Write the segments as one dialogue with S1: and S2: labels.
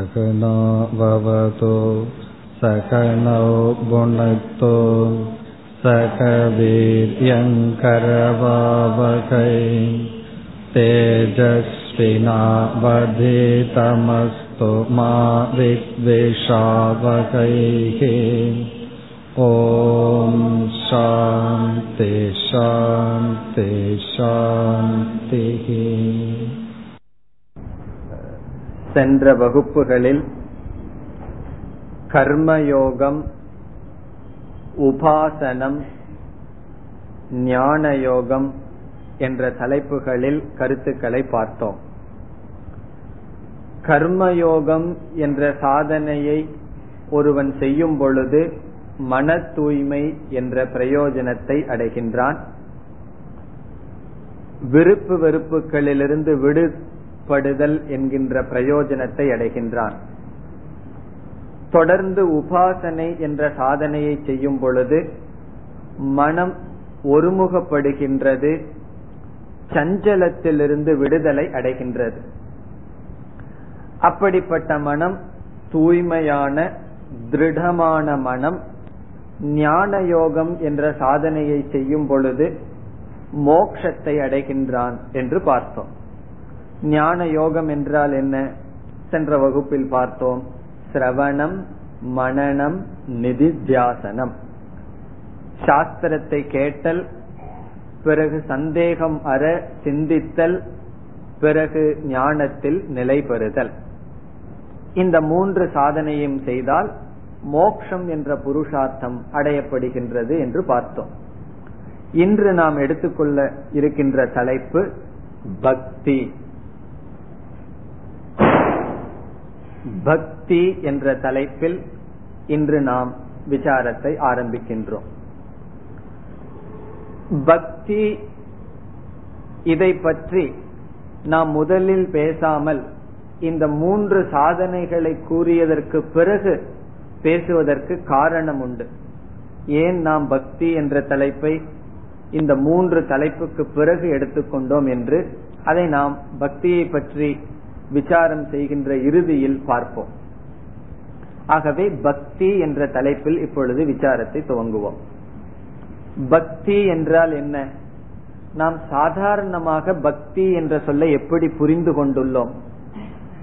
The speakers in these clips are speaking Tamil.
S1: सकनाववतो सकनौ भुनक्तो सकवीर्यङ्करवावकै तेजस्विनावधितमस्तु मा विद्वेषावकैः ॐ शान्ति शान्ति शान्तिः
S2: சென்ற வகுப்புகளில் கர்மயோகம் உபாசனம் ஞான யோகம் என்ற தலைப்புகளில் கருத்துக்களை பார்த்தோம். கர்மயோகம் என்ற சாதனையை ஒருவன் செய்யும் பொழுது மன தூய்மை என்ற பிரயோஜனத்தை அடைகின்றான். விருப்பு வெறுப்புகளிலிருந்து விடு படுதல் என்கின்ற பிரயோஜனத்தை அடைகின்றான். தொடர்ந்து உபாசனை என்ற சாதனையை செய்யும் பொழுது மனம் ஒருமுகப்படுகின்றது சஞ்சலத்திலிருந்து விடுதலை அடைகின்றது. அப்படிப்பட்ட மனம் தூய்மையான திருடமான மனம் ஞான யோகம் என்ற சாதனையை செய்யும் பொழுது மோக்ஷத்தை அடைகின்றான் என்று பார்த்தோம். ஞான யோகம் என்றால் என்ன? சென்ற வகுப்பில் பார்த்தோம். சிரவணம் மனநம் நிதித்தியாசனம். சாஸ்திரத்தை கேட்டல் பிறகு சந்தேகம் அற சிந்தித்தல் பிறகு ஞானத்தில் நிலை பெறுதல். இந்த மூன்று சாதனையும் செய்தால் மோக்ஷம் என்ற புருஷார்த்தம் அடையப்படுகின்றது என்று பார்த்தோம். இன்று நாம் எடுத்துக்கொள்ள இருக்கின்ற தலைப்பு பக்தி. பக்தி என்ற தலைப்பில் இன்று நாம் விசாரத்தை ஆரம்பிக்கின்றோம். பக்தி இதை பற்றி நாம் முதலில் பேசாமல் இந்த மூன்று சாதனைகளை கூறியதற்கு பிறகு பேசுவதற்கு காரணம் உண்டு. ஏன் நாம் பக்தி என்ற தலைப்பை இந்த மூன்று தலைப்புக்கு பிறகு எடுத்துக்கொண்டோம் என்று அதை நாம் பக்தியை பற்றி விசாரம் செய்கின்ற இறுதியில் பார்ப்போம். ஆகவே பக்தி என்ற தலைப்பில் இப்பொழுது விசாரத்தை துவங்குவோம். பக்தி என்றால் என்ன? நாம் சாதாரணமாக பக்தி என்ற சொல்லை எப்படி புரிந்து கொண்டுள்ளோம்?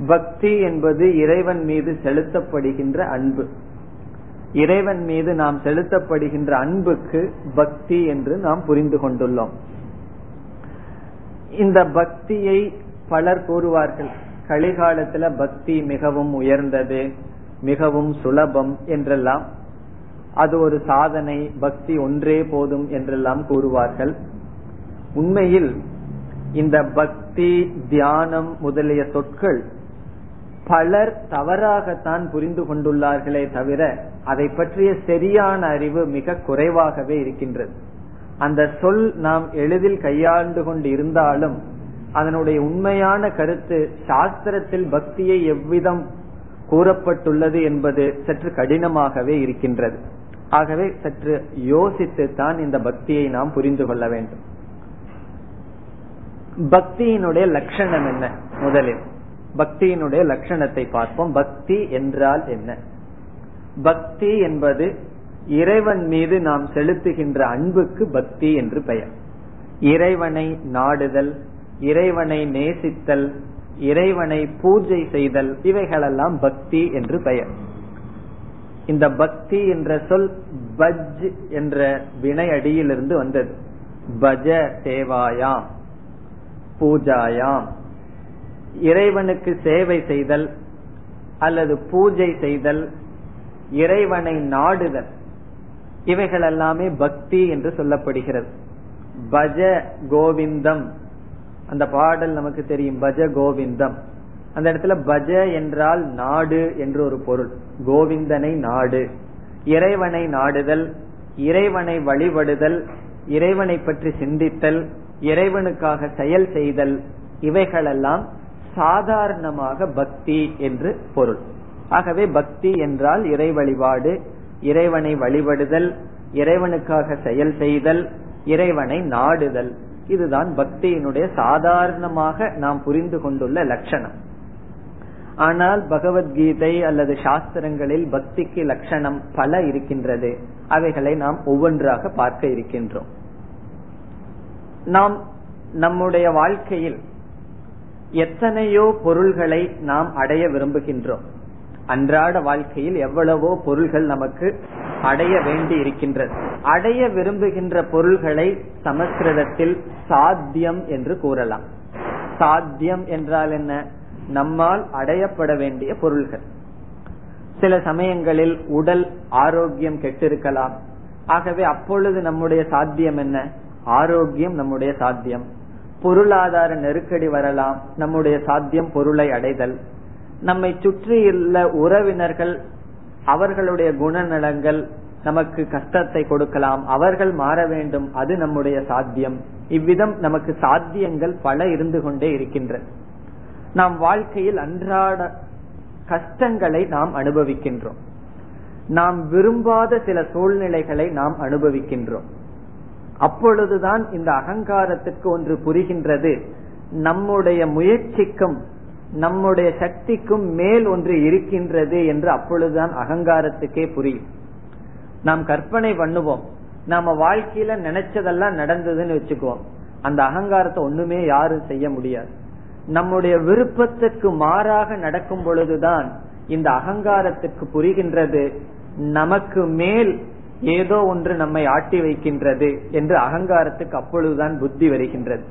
S2: பக்தி என்பது இறைவன் மீது செலுத்தப்படுகின்ற அன்பு. இறைவன் மீது நாம் செலுத்தப்படுகின்ற அன்புக்கு பக்தி என்று நாம் புரிந்து கொண்டுள்ளோம். இந்த பக்தியை பலர் கூறுவார்கள். கலிகாலத்துல பக்தி மிகவும் உயர்ந்தது மிகவும் சுலபம் என்றெல்லாம். அது ஒரு சாதனை பக்தி ஒன்றே போதும் என்றெல்லாம் கூறுவார்கள். உண்மையில் இந்த பக்தி தியானம் முதலிய சொற்கள் பலர் தவறாகத்தான் புரிந்து கொண்டுள்ளார்களே தவிர அதை பற்றிய சரியான அறிவு மிக குறைவாகவே இருக்கின்றது. அந்த சொல் நாம் எளிதில் கையாண்டு கொண்டு இருந்தாலும் அதனுடைய உண்மையான கருத்து சாஸ்திரத்தில் பக்தியை எவ்விதம் கூறப்பட்டுள்ளது என்பது சற்று கடினமாகவே இருக்கின்றது. ஆகவே சற்று யோசித்து தான் இந்த பக்தியை நாம் புரிந்து கொள்ள வேண்டும். பக்தியினுடைய லட்சணம் என்ன? முதலில் பக்தியினுடைய லட்சணத்தை பார்ப்போம். பக்தி என்றால் என்ன? பக்தி என்பது இறைவன் மீது நாம் செலுத்துகின்ற அன்புக்கு பக்தி என்று பெயர். இறைவனை நாடுதல் இறைவனை நேசித்தல் இறைவனை பூஜை செய்தல் இவைகளெல்லாம் பக்தி என்று பெயர். இந்த பக்தி என்ற சொல் பஜ் என்ற வினை அடியிலிருந்து வந்தது. பஜ தேவாயாம் பூஜாயாம். இறைவனுக்கு சேவை செய்தல் அல்லது பூஜை செய்தல் இறைவனை நாடுதல் இவைகள் எல்லாமே பக்தி என்று சொல்லப்படுகிறது. பஜ கோவிந்தம் அந்த பாடல் நமக்கு தெரியும் பஜ கோவிந்தம். அந்த இடத்துல பஜ என்றால் நாடு என்று ஒரு பொருள். கோவிந்தனை நாடு. இறைவனை நாடுதல் இறைவனை வழிபடுதல் இறைவனை பற்றி சிந்தித்தல் இறைவனுக்காக செயல் செய்தல் இவைகளெல்லாம் சாதாரணமாக பக்தி என்று பொருள். ஆகவே பக்தி என்றால் இறை வழிபாடு இறைவனை வழிபடுதல் இறைவனுக்காக செயல் செய்தல் இறைவனை நாடுதல். இதுதான் பக்தியினுடைய சாதாரணமாக நாம் புரிந்து கொண்டுள்ள லட்சணம். ஆனால் பகவத்கீதை அல்லது சாஸ்திரங்களில் பக்திக்கு லட்சணம் பல இருக்கின்றது. அவைகளை நாம் ஒவ்வொன்றாக பார்க்க இருக்கின்றோம். நாம் நம்முடைய வாழ்க்கையில் எத்தனையோ பொருள்களை நாம் அடைய விரும்புகின்றோம். அன்றாட வாழ்க்கையில் எவ்வளவோ பொருள்கள் நமக்கு அடைய வேண்டி இருக்கின்றது. அடைய விரும்புகின்ற பொருள்களை சமஸ்கிருதத்தில் சாத்தியம் என்று கூறலாம். சாத்தியம் என்றால் என்ன? நம்மால் அடையப்பட வேண்டிய பொருள்கள். சில சமயங்களில் உடல் ஆரோக்கியம் கெட்டிருக்கலாம். ஆகவே அப்பொழுது நம்முடைய சாத்தியம் என்ன? ஆரோக்கியம் நம்முடைய சாத்தியம். பொருளாதார நெருக்கடி வரலாம். நம்முடைய சாத்தியம் பொருளை அடைதல். நம்மை சுற்றியுள்ள உறவினர்கள் அவர்களுடைய குணநலங்கள் நமக்கு கஷ்டத்தை கொடுக்கலாம் அவர்கள் மாற வேண்டும் அது நம்முடைய சாத்தியம். இவ்விதம் நமக்கு சாத்தியங்கள் பல இருந்து கொண்டே இருக்கின்றன. நாம் வாழ்க்கையில் அன்றாட கஷ்டங்களை நாம் அனுபவிக்கின்றோம். நாம் விரும்பாத சில சூழ்நிலைகளை நாம் அனுபவிக்கின்றோம். அப்பொழுதுதான் இந்த அகங்காரத்திற்கு ஒன்று புரிகின்றது. நம்முடைய முயற்சிக்கும் நம்முடைய சக்திக்கும் மேல் ஒன்று இருக்கின்றது என்று அப்பொழுதுதான் அகங்காரத்துக்கே புரியும். நாம் கற்பனை பண்ணுவோம். நாம வாழ்க்கையில நினைச்சதெல்லாம் நடந்ததுன்னு வச்சுக்குவோம். அந்த அகங்காரத்தை ஒண்ணுமே யாரும் செய்ய முடியாது. நம்முடைய விருப்பத்துக்கு மாறாக நடக்கும் பொழுதுதான் இந்த அகங்காரத்துக்கு புரிகின்றது. நமக்கு மேல் ஏதோ ஒன்று நம்மை ஆட்டி வைக்கின்றது என்று அகங்காரத்துக்கு அப்பொழுதுதான் புத்தி வருகின்றது.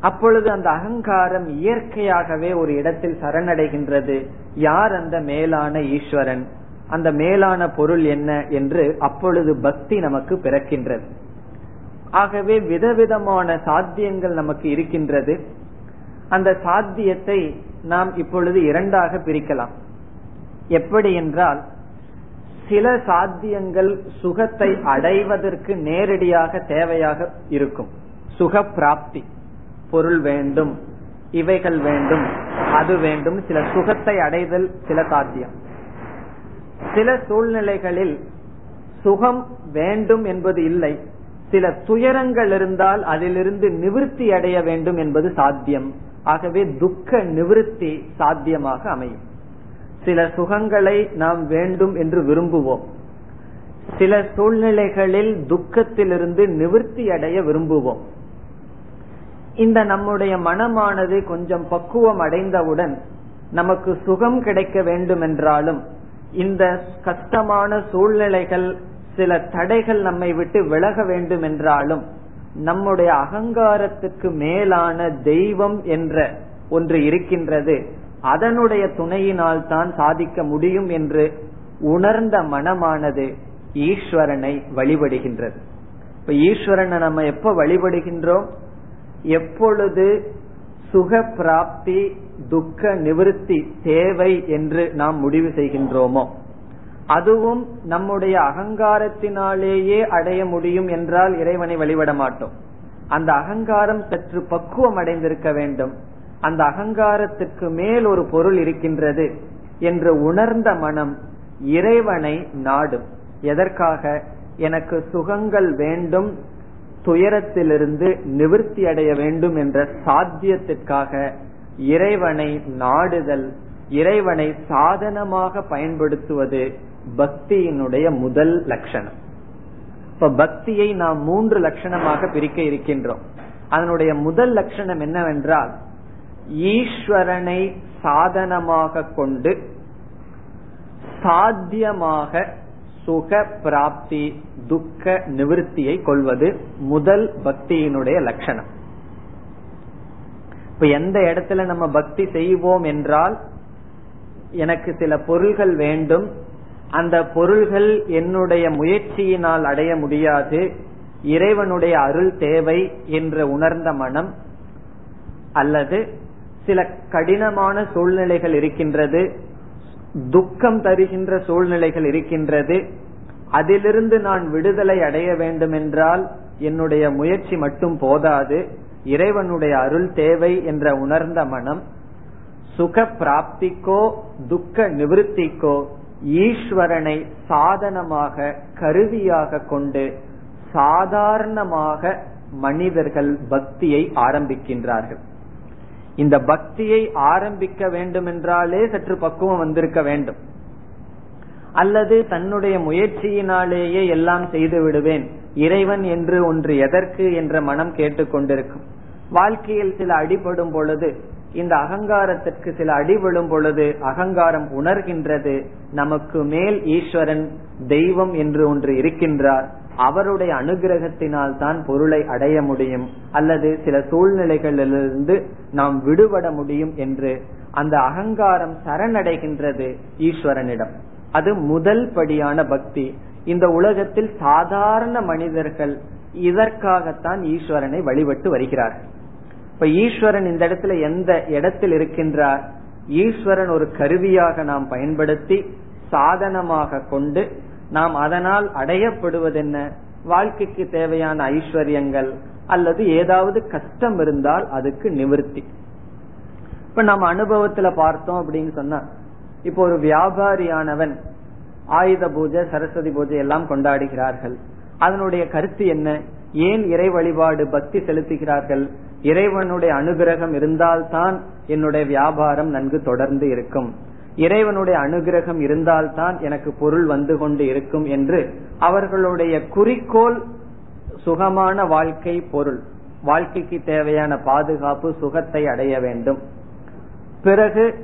S2: அப்பொழுது அந்த அகங்காரம் இயற்கையாகவே ஒரு இடத்தில் சரணடைகின்றது. யார் அந்த மேலான ஈஸ்வரன்? அந்த மேலான பொருள் என்ன என்று அப்பொழுது பக்தி நமக்கு பிறக்கின்றது. ஆகவே விதவிதமான சாத்தியங்கள் நமக்கு இருக்கின்றது. அந்த சாத்தியத்தை நாம் இப்பொழுது இரண்டாக பிரிக்கலாம். எப்படி என்றால் சில சாத்தியங்கள் சுகத்தை அடைவதற்கு நேரடியாக தேவையாக இருக்கும். சுக பிராப்தி பொருள் வேண்டும் இவைகள் வேண்டும் அது வேண்டும் சில சுகத்தை அடைதல் சில சாத்தியம். சில சூழ்நிலைகளில் சுகம் வேண்டும் என்பது இல்லை சில துயரங்கள் இருந்தால் அதிலிருந்து நிவிருத்தி அடைய வேண்டும் என்பது சாத்தியம். ஆகவே துக்க நிவிருத்தி சாத்தியமாக அமையும். சில சுகங்களை நாம் வேண்டும் என்று விரும்புவோம். சில சூழ்நிலைகளில் துக்கத்திலிருந்து நிவிருத்தி அடைய விரும்புவோம். இந்த நம்முடைய மனமானது கொஞ்சம் பக்குவம் அடைந்தவுடன் நமக்கு சுகம் கிடைக்க வேண்டும் என்றாலும் இந்த கஷ்டமான சூழ்நிலைகள் சில தடைகள் நம்மை விட்டு விலக வேண்டும் என்றாலும் நம்முடைய அகங்காரத்துக்கு மேலான தெய்வம் என்ற ஒன்று இருக்கின்றது. அதனுடைய துணையினால் தான் சாதிக்க முடியும் என்று உணர்ந்த மனமானது ஈஸ்வரனை வழிபடுகின்றது. இப்ப ஈஸ்வரனை நம்ம எப்ப வழிபடுகின்றோம்? எப்பொழுது சுக பிராப்தி துக்க நிவிருத்தி தேவை என்று நாம் முடிவு செய்கின்றோமோ அதுவும் நம்முடைய அகங்காரத்தினாலேயே அடைய முடியும் என்றால் இறைவனை வழிபட மாட்டோம். அந்த அகங்காரம் சற்று பக்குவம் அடைந்திருக்க வேண்டும். அந்த அகங்காரத்துக்கு மேல் ஒரு பொருள் இருக்கின்றது என்று உணர்ந்த மனம் இறைவனை நாடும். எதற்காக? எனக்கு சுகங்கள் வேண்டும் துயரத்திலிருந்து நிவர்த்தி அடைய வேண்டும் என்ற சாத்தியத்திற்காக இறைவனை நாடுதல் இறைவனை சாதனமாக பயன்படுத்துவது பக்தியினுடைய முதல் லட்சணம். இப்ப பக்தியை நாம் மூன்று லட்சணமாக பிரிக்க இருக்கின்றோம். அதனுடைய முதல் லட்சணம் என்னவென்றால் ஈஸ்வரனை சாதனமாக கொண்டு சாத்தியமாக சுக பிராப்தி துக்க நிவிருத்தியை கொள்வது முதல் பக்தியினுடைய லட்சணம். இப்ப எந்த இடத்துல நம்ம பக்தி செய்வோம் என்றால் எனக்கு சில பொருள்கள் வேண்டும். அந்த பொருள்கள் என்னுடைய முயற்சியினால் அடைய முடியாது. இறைவனுடைய அருள் தேவை என்று உணர்ந்த மனம் அல்லது சில கடினமான சூழ்நிலைகள் இருக்கின்றது. துக்கம் தருகின்ற சூழ்நிலைகள் இருக்கின்றது. அதிலிருந்து நான் விடுதலை அடைய வேண்டும் என்றால் என்னுடைய முயற்சி மட்டும் போதாது. இறைவனுடைய அருள் தேவை என்ற உணர்ந்த மனம் சுக பிராப்திக்கோ துக்க நிவிருத்திக்கோ ஈஸ்வரனை சாதனமாக கருவியாக கொண்டு சாதாரணமாக மனிதர்கள் பக்தியை ஆரம்பிக்கின்றார்கள். இந்த பக்தியை ஆரம்பிக்க வேண்டும் என்றாலே சற்று பக்குவம் வந்திருக்க வேண்டும். அல்லது தன்னுடைய முயற்சியினாலேயே எல்லாம் செய்து விடுவேன் இறைவன் என்று ஒன்று எதற்கு என்ற மனம் கேட்டுக்கொண்டிருக்கும் வாழ்க்கையில் சில அடிபடும் பொழுது இந்த அகங்காரத்திற்கு சில அடிபடும் பொழுது அகங்காரம் உணர்கின்றது நமக்கு மேல் ஈஸ்வரன் தெய்வம் என்று ஒன்று இருக்கின்றார். அவருடைய அனுகிரகத்தினால் தான் பொருளை அடைய முடியும். அல்லது சில சூழ்நிலைகளிலிருந்து நாம் விடுபட முடியும் என்று அந்த அகங்காரம் சரணடைகின்றது ஈஸ்வரனிடம். அது முதல் படியான பக்தி. இந்த உலகத்தில் சாதாரண மனிதர்கள் இதற்காகத்தான் ஈஸ்வரனை வழிபட்டு வருகிறார்கள் இப்ப ஈஸ்வரன் இந்த இடத்துல எந்த இடத்தில் இருக்கின்றார்? ஈஸ்வரன் ஒரு கருவியாக நாம் பயன்படுத்தி சாதனமாக கொண்டு நாம் அதனால் அடையப்படுவதென்ன? வாழ்க்கைக்கு தேவையான ஐஸ்வர்யங்கள் அல்லது ஏதாவது கஷ்டம் இருந்தால் அதுக்கு நிவர்த்தி. இப்ப நம்ம அனுபவத்துல பார்த்தோம் அப்படின்னு சொன்னா இப்போ ஒரு வியாபாரியானவன் ஆயுத பூஜை சரஸ்வதி பூஜை எல்லாம் கொண்டாடுகிறார்கள். அதனுடைய கருத்து என்ன? ஏன் இறை வழிபாடு பக்தி செலுத்துகிறார்கள்? இறைவனுடைய அனுகிரகம் இருந்தால்தான் என்னுடைய வியாபாரம் நன்கு தொடர்ந்து இருக்கும். இறைவனுடைய அனுகிரகம் இருந்தால்தான் எனக்கு பொருள் வந்து கொண்டு இருக்கும் என்று அவர்களுடைய குறிக்கோள் சுகமான வாழ்க்கை பொருள். வாழ்க்கைக்கு தேவையான பாதுகாப்பு சுகத்தை அடைய வேண்டும். பிறகு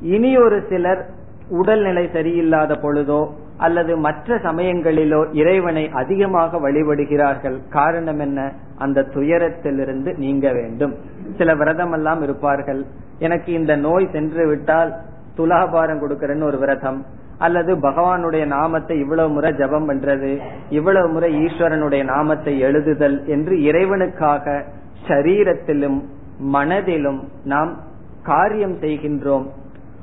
S2: இனி ஒரு சிலர் உடல்நிலை சரியில்லாத பொழுதோ அல்லது மற்ற சமயங்களிலோ இறைவனை அதிகமாக வழிபடுகிறார்கள். காரணம் என்ன? அந்த துயரத்திலிருந்து நீங்க வேண்டும். சில விரதம் எல்லாம் இருப்பார்கள். எனக்கு இந்த நோய் சென்று விட்டால் துலாபாரம் கொடுக்கறன்னு ஒரு விரதம். அல்லது பகவானுடைய நாமத்தை இவ்வளவு முறை ஜபம் பண்றது இவ்வளவு முறை ஈஸ்வரனுடைய நாமத்தை எழுதுதல் என்று இறைவனுக்காக சரீரத்திலும் மனதிலும் நாம் காரியம் செய்கின்றோம்.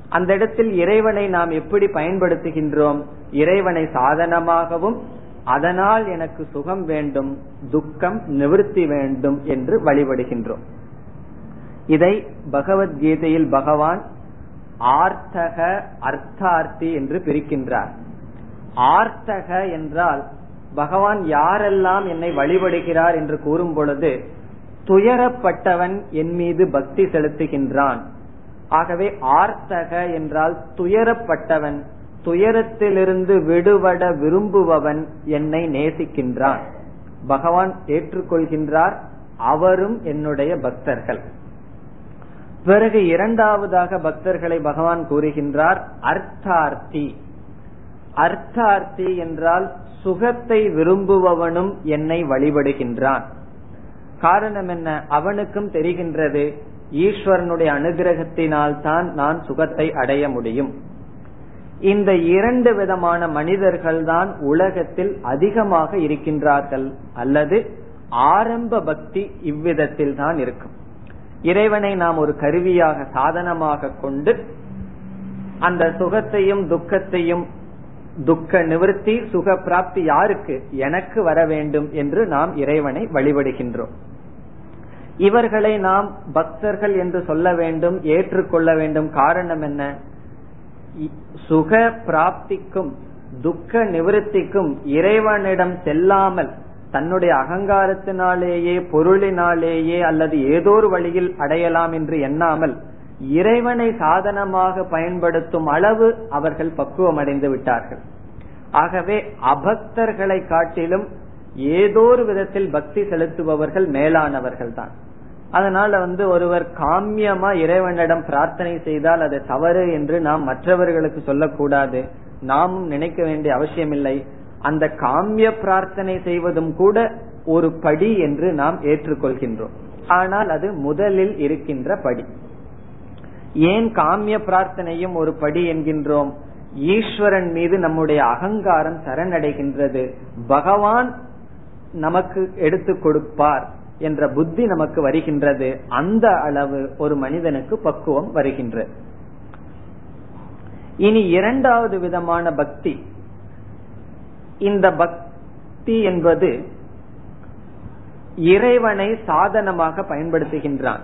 S2: அந்த இடத்தில் இறைவனை நாம் எப்படி பயன்படுத்துகின்றோம்? இறைவனை சாதனமாகவும் அதனால் எனக்கு சுகம் வேண்டும் துக்கம் நிவர்த்தி வேண்டும் என்று வழிபடுகின்றோம். இதை பகவத்கீதையில் பகவான் ஆர்த்தக அர்த்தார்த்தி என்று பிரிக்கின்றார். ஆர்த்தக என்றால் பகவான் யாரெல்லாம் என்னை வழிபடுகிறார் என்று கூறும் பொழுது துயரப்பட்டவன் என் மீது பக்தி செலுத்துகின்றான். ஆகவே ஆர்த்தக என்றால் துயரப்பட்டவன் துயரத்திலிருந்து விடுபட விரும்புபவன் என்னை நேசிக்கின்றான். பகவான் ஏற்றுக்கொள்கின்றார் அவரும் என்னுடைய பக்தர்கள். பிறகு இரண்டாவதாக பக்தர்களை பகவான் கூறுகின்றார் அர்த்தார்த்தி. அர்த்தார்த்தி என்றால் சுகத்தை விரும்புபவனும் என்னை வழிபடுகின்றான். காரணம் என்ன? அவனுக்கும் தெரிகின்றது ஈஸ்வரனுடைய அனுகிரகத்தினால் தான் நான் சுகத்தை அடைய முடியும். இந்த இரண்டு விதமான மனிதர்கள் தான் உலகத்தில் அதிகமாக இருக்கின்றார்கள் அல்லது ஆரம்ப பக்தி இவ்விதத்தில் தான் இருக்கும். இறைவனை நாம் ஒரு கருவியாக சாதனமாக கொண்டு அந்த சுகத்தையும் துக்கத்தையும் துக்க நிவர்த்தி சுக பிராப்தி யாருக்கு? எனக்கு வர வேண்டும் என்று நாம் இறைவனை வழிபடுகின்றோம். இவர்களை நாம் பக்தர்கள் என்று சொல்ல வேண்டும் ஏற்றுக்கொள்ள வேண்டும். காரணம் என்ன? சுக பிராப்திக்கும் துக்க நிவர்த்திக்கும் இறைவனிடம் செல்லாமல் தன்னுடைய அகங்காரத்தினாலேயே பொருளினாலேயே அல்லது ஏதோ ஒரு வழியில் அடையலாம் என்று எண்ணாமல் இறைவனை சாதனமாக பயன்படுத்தும் அளவு அவர்கள் பக்குவம் அடைந்து விட்டார்கள். ஆகவே அபக்தர்களை காட்டிலும் ஏதோ ஒரு விதத்தில் பக்தி செலுத்துபவர்கள் மேலானவர்கள் தான் அதனால வந்து ஒருவர் காமியமா இறைவனிடம் பிரார்த்தனை செய்தால் அது தவறு என்று நாம் மற்றவர்களுக்கு சொல்லக்கூடாது. நாமும் நினைக்க வேண்டிய அவசியமில்லை. அந்த காமிய பிரார்த்தனை செய்வதும் கூட ஒரு படி என்று நாம் ஏற்றுக்கொள்கின்றோம். ஆனால் அது முதலில் இருக்கின்ற படி. ஏன் காமிய பிரார்த்தனையும் ஒரு படி என்கின்றோம்? ஈஸ்வரன் மீது நம்முடைய அகங்காரம் சரணடைகின்றது. பகவான் நமக்கு எடுத்து கொடுப்பார் என்ற புத்தி நமக்கு வருகின்றது. அந்த அளவு ஒரு மனிதனுக்கு பக்குவம் வருகின்றது இனி இரண்டாவது விதமான பக்தி இந்த பக்தி என்பது இறைவனை சாதனமாக பயன்படுத்துகின்றான்.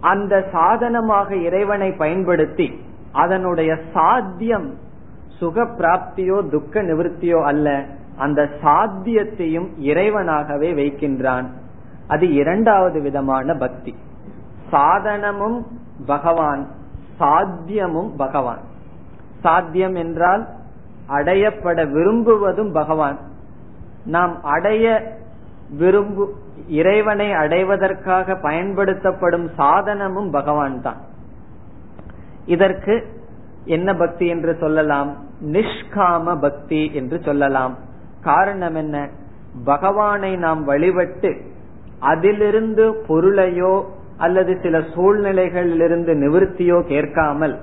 S2: அந்த சாதனமாக இறைவனை பயன்படுத்தி அதனுடைய சாத்தியம் சுக பிராப்தியோ துக்க நிவர்த்தியோ அல்ல. அந்த சாத்தியத்தையும் இறைவனாகவே வைக்கின்றான். அது இரண்டாவது விதமான பக்தி. சாதனமும் பகவான் சாத்தியமும் பகவான். சாத்தியம் என்றால் அடையப்பட விரும்புவதும் பகவான். நாம் அடைய விரும்பு இறைவனை அடைவதற்காக பயன்படுத்தப்படும் சாதனமும் பகவான் தான். இதற்கு என்ன பக்தி என்று சொல்லலாம்? நிஷ்காம பக்தி என்று சொல்லலாம். காரணம் என்ன? பகவானை நாம் வழிபட்டு அதிலிருந்து பொருளையோ அல்லது சில சூழ்நிலைகளிலிருந்து நிவர்த்தியோ கேட்காமல்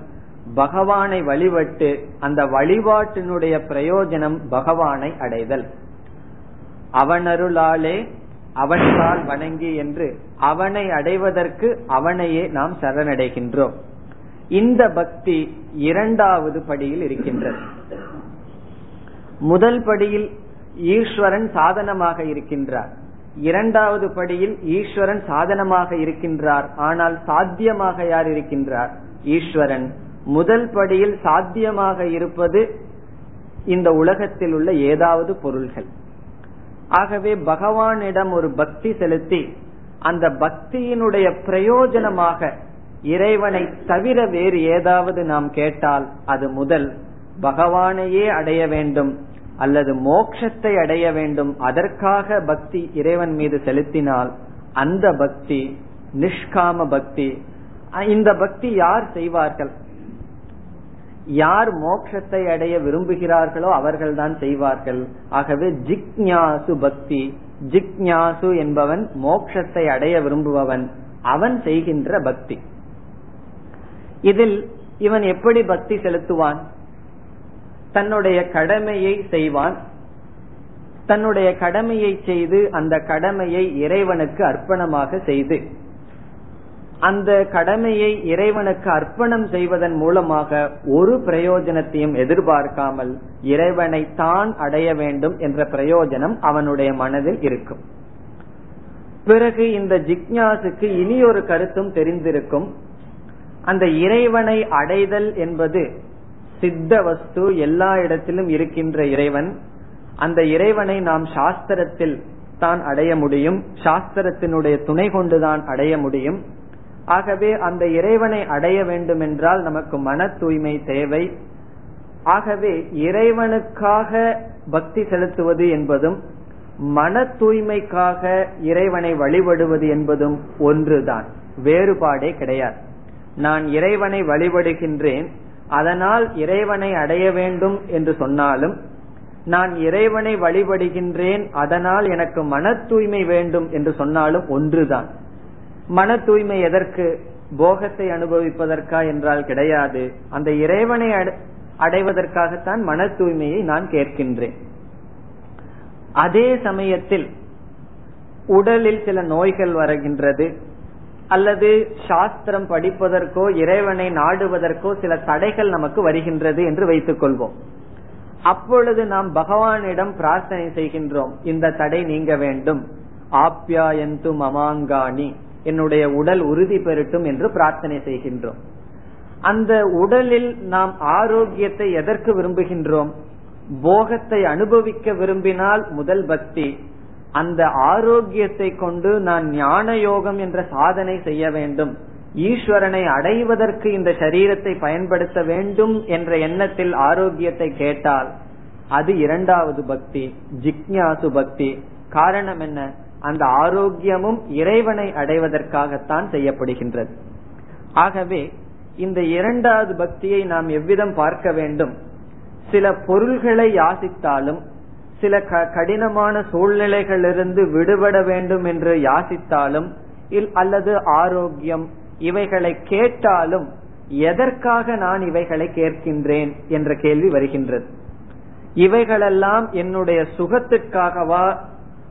S2: பகவானை வழிபட்டு அந்த வழிபாட்டினுடைய பிரயோஜனம் பகவானை அடைதல். அவனருளாலே அவனால் வணங்கி என்று அவனை அடைவதற்கு அவனையே நாம் சரணடைகின்றோம். இந்த பக்தி இரண்டாவது படியில் இருக்கின்றது. முதல் படியில் ஈஸ்வரன் சாதனமாக இருக்கின்றார். இரண்டாவது படியில் ஈஸ்வரன் சாதனமாக இருக்கின்றார். ஆனால் சாத்தியமாக யார் இருக்கின்றார்? ஈஸ்வரன். முதல் படியில் சாத்தியமாக இருப்பது இந்த உலகத்தில் உள்ள ஏதாவது பொருள்கள். ஆகவே பகவானிடம் ஒரு பக்தி செலுத்தி அந்த பக்தியினுடைய பிரயோஜனமாக இறைவனை தவிர வேறு ஏதாவது நாம் கேட்டால் அது முதல் பகவானையே அடைய வேண்டும் அல்லது மோட்சத்தை அடைய வேண்டும். அதற்காக பக்தி இறைவன் மீது செலுத்தினால் அந்த பக்தி நிஷ்காம பக்தி இந்த பக்தி யார் செய்வார்கள்? யார் மோட்சத்தை அடைய விரும்புகிறார்களோ அவர்கள்தான் செய்வார்கள். ஆகவே ஜிக்ஞாசு பக்தி. ஜிக்ஞாசு என்பவன் மோட்சத்தை அடைய விரும்புபவன். அவன் செய்கின்ற பக்தி. இதில் இவன் எப்படி பக்தி செலுத்துவான்? தன்னுடைய கடமையை செய்வான். தன்னுடைய கடமையை செய்து அந்த கடமையை இறைவனுக்கு அர்ப்பணமாக செய்து அந்த கடமையை இறைவனுக்கு அர்ப்பணம் செய்வதன் மூலமாக ஒரு பிரயோஜனத்தையும் எதிர்பார்க்காமல் இறைவனை தான் அடைய வேண்டும் என்ற பிரயோஜனம் அவனுடைய மனதில் இருக்கும். பிறகு இந்த ஜிக்ஞாசுக்கு இனி ஒரு கருத்தும் தெரிந்திருக்கும். அந்த இறைவனை அடைதல் என்பது சித்த வஸ்து எல்லா இடத்திலும் இருக்கின்ற இறைவன். அந்த இறைவனை நாம் சாஸ்திரத்தில் தான் அடைய முடியும். சாஸ்திரத்தினுடைய துணை கொண்டுதான் அடைய முடியும். ஆகவே அந்த இறைவனை அடைய வேண்டும் என்றால் நமக்கு மன தூய்மை தேவை. ஆகவே இறைவனுக்காக பக்தி செலுத்துவது என்பதும் மன தூய்மைக்காக இறைவனை வழிபடுவது என்பதும் ஒன்றுதான். வேறுபாடே கிடையாது. நான் இறைவனை வழிபடுகின்றேன் அதனால் இறைவனை அடைய வேண்டும் என்று சொன்னாலும் நான் இறைவனை வழிபடுகின்றேன் அதனால் எனக்கு மன தூய்மை வேண்டும் என்று சொன்னாலும் ஒன்றுதான். மன தூய்மை எதற்கு? போகத்தை அனுபவிப்பதற்கா என்றால் கிடையாது. அந்த இறைவனை அடைவதற்காகத்தான் மன தூய்மையை நான் கேட்கின்றேன். அதே சமயத்தில் உடலில் சில நோய்கள் வருகின்றது. அல்லது சாஸ்திரம் படிப்பதற்கோ இறைவனை நாடுவதற்கோ சில தடைகள் நமக்கு வருகின்றது என்று வைத்துக் கொள்வோம். அப்பொழுது நாம் பகவானிடம் பிரார்த்தனை செய்கின்றோம். இந்த தடை நீங்க வேண்டும். ஆப்யாயந்து மமாங்காணி. என்னுடைய உடல் உறுதி பெறட்டும் என்று பிரார்த்தனை செய்கின்றோம். அந்த உடலில் நாம் ஆரோக்கியத்தை எதற்கு விரும்புகின்றோம்? போகத்தை அனுபவிக்க விரும்பினால் முதல் பக்தி அந்த ஆரோக்கியத்தை கொண்டு நான் ஞான யோகம் என்ற சாதனை செய்ய வேண்டும். ஈஸ்வரனை அடைவதற்கு இந்த சரீரத்தை பயன்படுத்த வேண்டும் என்ற எண்ணத்தில் ஆரோக்கியத்தை கேட்டால் அது இரண்டாவது பக்தி ஜிக்ஞாசு பக்தி. காரணம் என்ன? அந்த ஆரோக்கியமும் இறைவனை அடைவதற்காகத்தான் செய்யப்படுகின்றது. ஆகவே இந்த இரண்டாவது பக்தியை நாம் எவ்விதம் பார்க்க வேண்டும்? சில பொருள்களை யாசித்தாலும் சில கடினமான சூழ்நிலைகளிலிருந்து விடுபட வேண்டும் என்று யாசித்தாலும் அல்லது ஆரோக்கியம் இவைகளை கேட்டாலும் எதற்காக நான் இவைகளை கேட்கின்றேன் என்ற கேள்வி வருகின்றது. இவைகளெல்லாம் என்னுடைய சுகத்துக்காகவா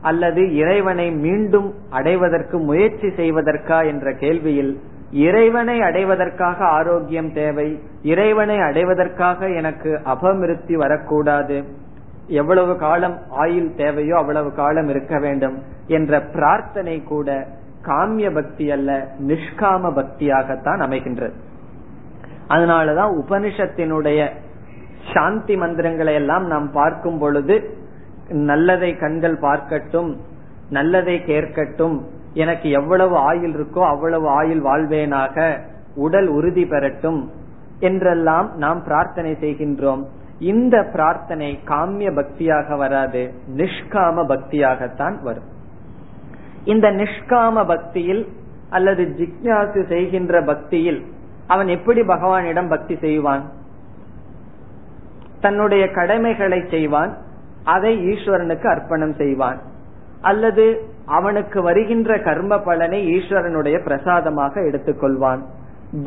S2: அல்லது இறைவனை மீண்டும் அடைவதற்கு முயற்சி செய்வதற்கா என்ற கேள்வியில் இறைவனை அடைவதற்காக ஆரோக்கியம் தேவை இறைவனை அடைவதற்காக எனக்கு அபமிருத்தி வரக்கூடாது எவ்வளவு காலம் ஆயுள் தேவையோ அவ்வளவு காலம் இருக்க வேண்டும் என்ற பிரார்த்தனை கூட காமிய பக்தி அல்ல நிஷ்காம பக்தியாகத்தான் அமைகின்றது. அதனாலதான் உபனிஷத்தினுடைய சாந்தி மந்திரங்களை எல்லாம் நாம் பார்க்கும் பொழுது நல்லதை கண்கள் பார்க்கட்டும் நல்லதை கேட்கட்டும் எனக்கு எவ்வளவு ஆயுள் இருக்கோ அவ்வளவு ஆயுள் வாழ்வேனாக உடல் உறுதி பெறட்டும் என்றெல்லாம் நாம் பிரார்த்தனை செய்கின்றோம். இந்த பிரார்த்தனை காமிய பக்தியாக வராது நிஷ்காம பக்தியாகத்தான் வரும். இந்த நிஷ்காம பக்தியில் அல்லது ஜிக்யாசு செய்கின்ற பக்தியில் அவன் எப்படி பகவானிடம் பக்தி செய்வான்? தன்னுடைய கடமைகளை செய்வான் அதை ஈஸ்வரனுக்கு அர்ப்பணம் செய்வான். அல்லது அவனுக்கு வருகின்ற கர்ம பலனை ஈஸ்வரனுடைய பிரசாதமாக எடுத்துக்கொள்வான்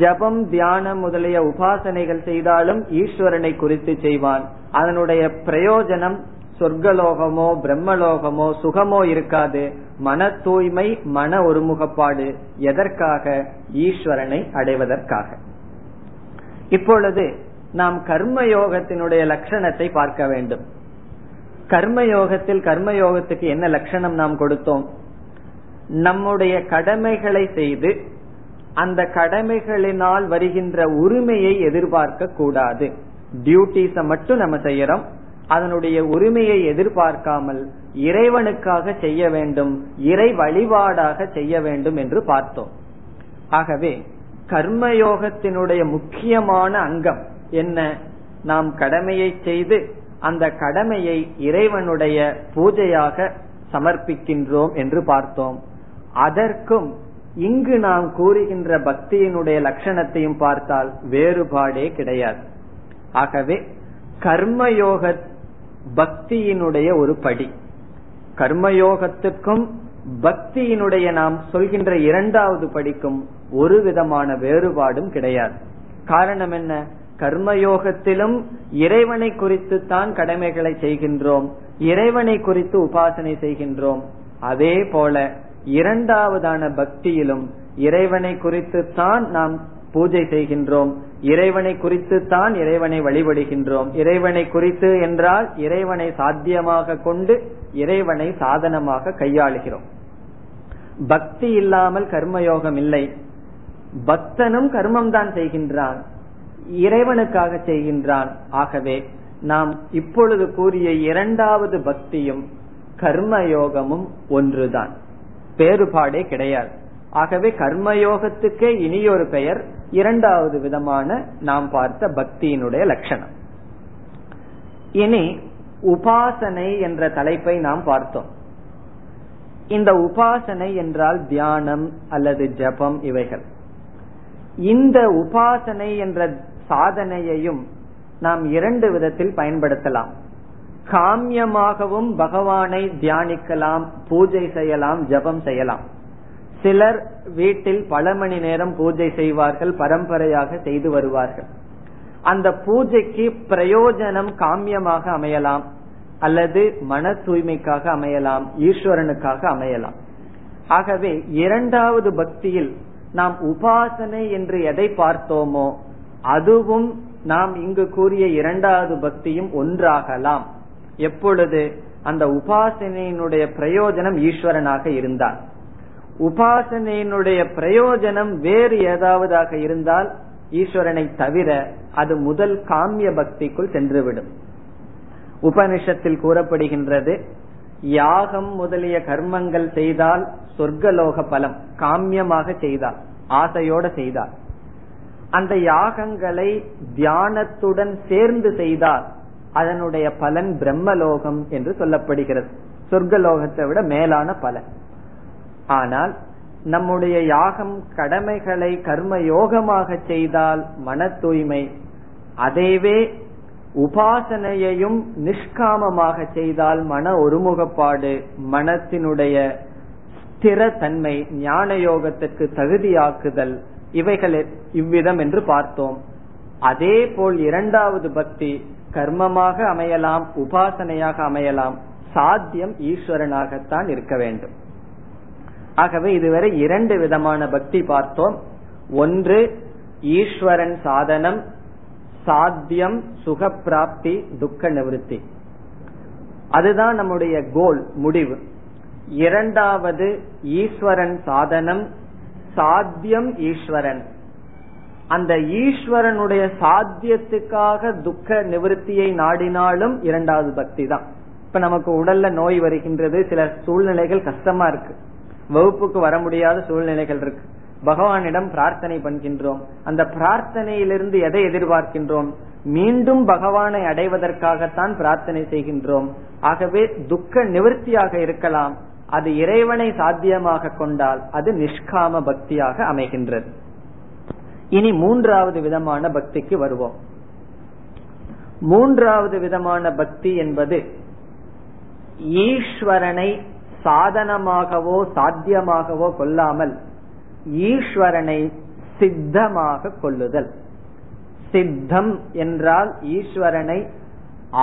S2: ஜபம் தியானம் முதலிய உபாசனைகள் செய்தாலும் ஈஸ்வரனை குறித்து செய்வான். அதனுடைய பிரயோஜனம் சொர்க்கலோகமோ பிரம்மலோகமோ சுகமோ இருக்காது. மன தூய்மை மன ஒருமுகப்பாடு எதற்காக? ஈஸ்வரனை அடைவதற்காக. இப்பொழுது நாம் கர்மயோகத்தினுடைய லட்சணத்தை பார்க்க வேண்டும். கர்மயோகத்தில் கர்மயோகத்துக்கு என்ன லட்சணம் நாம் கொடுத்தோம்? நம்முடைய கடமைகளை செய்து அந்த கடமைகளினால் வருகின்ற உரிமையை எதிர்பார்க்க கூடாது. டியூட்டிஸ மட்டும் நம்ம செய்யறோம். அதனுடைய உரிமையை எதிர்பார்க்காமல் இறைவனுக்காக செய்ய வேண்டும் இறை வழிபாடாக செய்ய வேண்டும் என்று பார்த்தோம். ஆகவே கர்மயோகத்தினுடைய முக்கியமான அங்கம் என்ன? நாம் கடமையை செய்து அந்த கடமையை இறைவனுடைய பூஜையாக சமர்ப்பிக்கின்றோம் என்று பார்த்தோம். அதற்கும் இங்கு நாம் கூறுகின்ற பக்தியினுடைய லட்சணத்தையும் பார்த்தால் வேறுபாடே கிடையாது. ஆகவே கர்மயோக பக்தியினுடைய ஒரு படி. கர்மயோகத்துக்கும் பக்தியினுடைய நாம் சொல்கின்ற இரண்டாவது படிக்கும் ஒரு விதமான வேறுபாடும் கிடையாது. காரணம் என்ன? கர்மயோகத்திலும் இறைவனை குறித்து தான் கடமைகளை செய்கின்றோம். இறைவனை குறித்து உபாசனை செய்கின்றோம். அதே போல இரண்டாவதான பக்தியிலும் இறைவனை குறித்து தான் நாம் பூஜை செய்கின்றோம். இறைவனை குறித்து தான் இறைவனை வழிபடுகின்றோம். இறைவனை குறித்து என்றால் இறைவனை சாத்தியமாக கொண்டு இறைவனை சாதனமாக கையாளுகிறோம். பக்தி இல்லாமல் கர்மயோகம் இல்லை. பக்தனும் கர்மம் தான் செய்கின்றான். இறைவனுக்காக செய்கின்றான். ஆகவே நாம் இப்பொழுது கூறிய இரண்டாவது பக்தியும் கர்மயோகமும் ஒன்றுதான். வேறுபாடே கிடையாது. ஆகவே கர்மயோகத்துக்கே இனியொரு பெயர் இரண்டாவது விதமான நாம் பார்த்த பக்தியினுடைய லட்சணம். இனி உபாசனை என்ற தலைப்பை நாம் பார்த்தோம். இந்த உபாசனை என்றால் தியானம் அல்லது ஜபம் இவைகள். இந்த உபாசனை என்ற சாதனையையும் நாம் இரண்டு விதத்தில் பயன்படுத்தலாம். காமியமாகவும் பகவானை தியானிக்கலாம் பூஜை செய்யலாம் ஜபம் செய்யலாம். சிலர் வீட்டில் பல மணி நேரம் பூஜை செய்வார்கள் பரம்பரையாக செய்து வருவார்கள். அந்த பூஜைக்கு பிரயோஜனம் காமியமாக அமையலாம் அல்லது மன தூய்மைக்காக அமையலாம் ஈஸ்வரனுக்காக அமையலாம். ஆகவே இரண்டாவது பக்தியில் நாம் உபாசனை என்று எதை பார்த்தோமோ அதுவும் நாம் இங்கு கூறிய இரண்டாவது பக்தியும் ஒன்றாகலாம். எப்பொழுது? அந்த உபாசனையினுடைய பிரயோஜனம் ஈஸ்வரனாக இருந்தால் உபாசனையினுடைய பிரயோஜனம் வேறு ஏதாவதாக இருந்தால் ஈஸ்வரனை தவிர அது முதல் காமிய பக்திக்குள் சென்றுவிடும். உபனிஷத்தில் கூறப்படுகின்றது யாகம் முதலிய கர்மங்கள் செய்தால் சொர்க்கலோக பலம் காமியமாக செய்தால் ஆசையோட செய்தால் அந்த யாகங்களை தியானத்துடன் சேர்ந்து செய்தால் அதனுடைய பலன் பிரம்மலோகம் என்று சொல்லப்படுகிறது. சொர்க்கலோகத்தை விட மேலான பலன். ஆனால் நம்முடைய யாகம் கடமைகளை கர்ம யோகமாக செய்தால் மன தூய்மை அதைவே உபாசனையையும் நிஷ்காமமாக செய்தால் மன ஒருமுகப்பாடு மனத்தினுடைய ஸ்திரத்தன்மை ஞான யோகத்திற்கு தகுதியாக்குதல் இவைகள் இவ்விதம் என்று பார்த்தோம். அதே போல் இரண்டாவது பக்தி கர்மமாக அமையலாம் உபாசனையாக அமையலாம் சாத்தியம் ஈஸ்வரனாகத்தான் இருக்க வேண்டும். ஆகவே இதுவரை இரண்டு விதமான பக்தி பார்த்தோம். ஒன்று ஈஸ்வரன் சாதனம் சாத்தியம் சுகப்பிராப்தி துக்க நிவர்த்தி. அதுதான் நம்முடைய கோல் முடிவு. இரண்டாவது ஈஸ்வரன் சாதனம் சாத்தியம் ஈஸ்வரன். அந்த ஈஸ்வரனுடைய சாத்தியத்துக்காக துக்க நிவர்த்தியை நாடினாலும் இரண்டாவது பக்தி தான். இப்ப நமக்கு உடல்ல நோய் வருகின்றது சில சூழ்நிலைகள் கஷ்டமா இருக்கு. வகுப்புக்கு வர முடியாத சூழ்நிலைகள் இருக்கு. பகவானிடம் பிரார்த்தனை பண்கின்றோம். அந்த பிரார்த்தனையிலிருந்து எதை எதிர்பார்க்கின்றோம்? மீண்டும் பகவானை அடைவதற்காகத்தான் பிரார்த்தனை செய்கின்றோம். ஆகவே துக்க நிவர்த்தியாக இருக்கலாம். அது இறைவனை சாத்தியமாக கொண்டால் அது நிஷ்காம பக்தியாக அமைகின்றது. இனி மூன்றாவது விதமான பக்திக்கு வருவோம். மூன்றாவது விதமான பக்தி என்பது ஈஸ்வரனை சாதனமாகவோ சாத்தியமாகவோ கொள்ளாமல் ஈஸ்வரனை சித்தமாக கொள்ளுதல். சித்தம் என்றால் ஈஸ்வரனை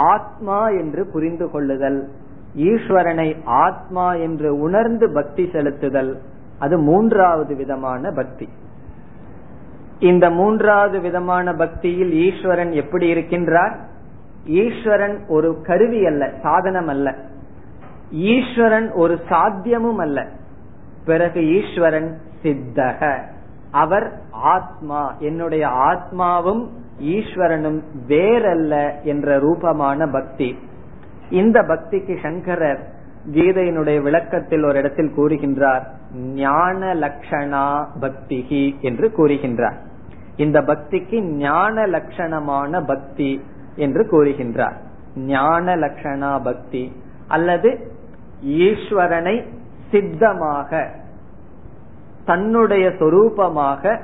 S2: ஆத்மா என்று புரிந்து கொள்ளுதல். ஈஸ்வரனை ஆத்மா என்று உணர்ந்து பக்தி செலுத்துதல் அது மூன்றாவது விதமான பக்தி. இந்த மூன்றாவது விதமான பக்தியில் ஈஸ்வரன் எப்படி இருக்கின்றார்? ஈஸ்வரன் ஒரு கருவி அல்ல சாதனம் அல்ல. ஈஸ்வரன் ஒரு சாத்தியமும் அல்ல. பிறகு ஈஸ்வரன் சித்தக. அவர் ஆத்மா என்னுடைய ஆத்மாவும் ஈஸ்வரனும் வேறல்ல என்ற ரூபமான பக்தி. இந்த பக்திக்கு சங்கரர் கீதையினுடைய விளக்கத்தில் ஒரு இடத்தில் கூறுகின்றார் ஞான லட்சணா பக்திகி என்று கூறுகின்றார். இந்த பக்திக்கு ஞான லட்சணமான பக்தி என்று கூறுகின்றார். ஞான லட்சணா பக்தி அல்லது ஈஸ்வரனை சித்தமாக தன்னுடைய சொரூபமாக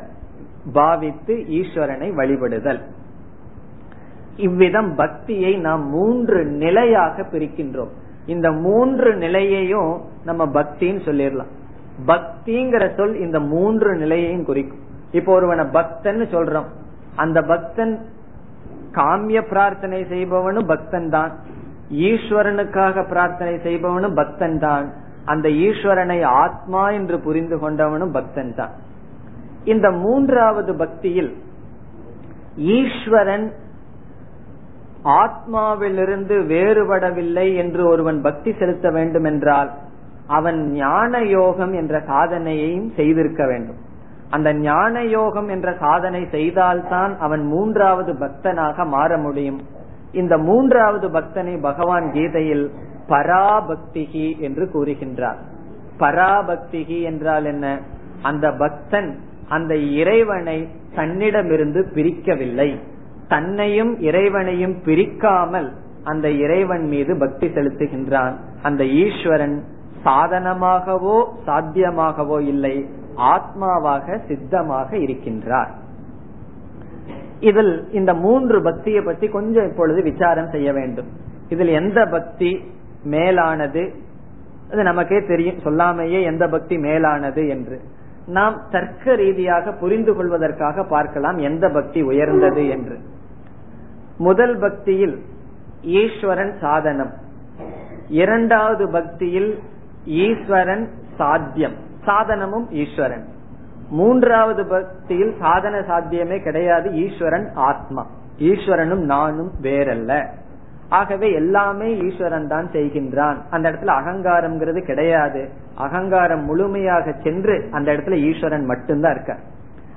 S2: பாவித்து ஈஸ்வரனை வழிபடுதல். இவ்விதம் பக்தியை நாம் மூன்று நிலையாக பிரிக்கின்றோம். இந்த மூன்று நிலையையும் நம்ம பக்தின்னு சொல்லிடலாம். பக்திங்கிற சொல் இந்த மூன்று நிலையையும் குறிக்கும். இப்போ ஒருவனை பக்தன் சொல்றோம். அந்த பக்தன் காமிய பிரார்த்தனை செய்பவனும் பக்தன் தான். ஈஸ்வரனுக்காக பிரார்த்தனை செய்பவனும் பக்தன் தான். அந்த ஈஸ்வரனை ஆத்மா என்று புரிந்து கொண்டவனும் பக்தன் தான். இந்த மூன்றாவது பக்தியில் ஈஸ்வரன் ஆத்மாவிலிருந்து வேறுபடவில்லை என்று ஒருவன் பக்தி செலுத்த வேண்டும் என்றால் அவன் ஞான யோகம் என்ற சாதனையையும் செய்திருக்க வேண்டும். அந்த ஞான யோகம் என்ற சாதனை செய்தால்தான் அவன் மூன்றாவது பக்தனாக மாற முடியும். இந்த மூன்றாவது பக்தனை பகவான் கீதையில் பராபக்திகி என்று கூறுகின்றார். பராபக்திகி என்றால் என்ன? அந்த பக்தன் அந்த இறைவனை தன்னிடமிருந்து பிரிக்கவில்லை. தன்னையும் இறைவனையும் பிரிக்காமல் அந்த இறைவன் மீது பக்தி செலுத்துகின்றான். அந்த ஈஸ்வரன் சாதனமாகவோ சாத்தியமாகவோ இல்லை ஆத்மாவாக சித்தமாக இருக்கின்றார். இதில் இந்த மூன்று பக்தியை பற்றி கொஞ்சம் இப்பொழுது விசாரம் செய்ய வேண்டும். இதில் எந்த பக்தி மேலானது? அது நமக்கே தெரியும் சொல்லாமையே எந்த பக்தி மேலானது என்று. நாம் தர்க்க ரீதியாக புரிந்து கொள்வதற்காக பார்க்கலாம் எந்த பக்தி உயர்ந்தது என்று. முதல் பக்தியில் ஈஸ்வரன் சாதனம். இரண்டாவது பக்தியில் ஈஸ்வரன் சாத்தியம். சாதனமும் ஈஸ்வரன். மூன்றாவது பக்தியில் சாதன சாத்தியமே கிடையாது ஈஸ்வரன் ஆத்மா. ஈஸ்வரனும் நானும் வேறல்ல. ஆகவே எல்லாமே ஈஸ்வரன் தான் செய்கின்றான். அந்த இடத்துல அகங்காரம்ங்கிறது கிடையாது. அகங்காரம் முழுமையாக சென்று அந்த இடத்துல ஈஸ்வரன் மட்டும்தான் இருக்க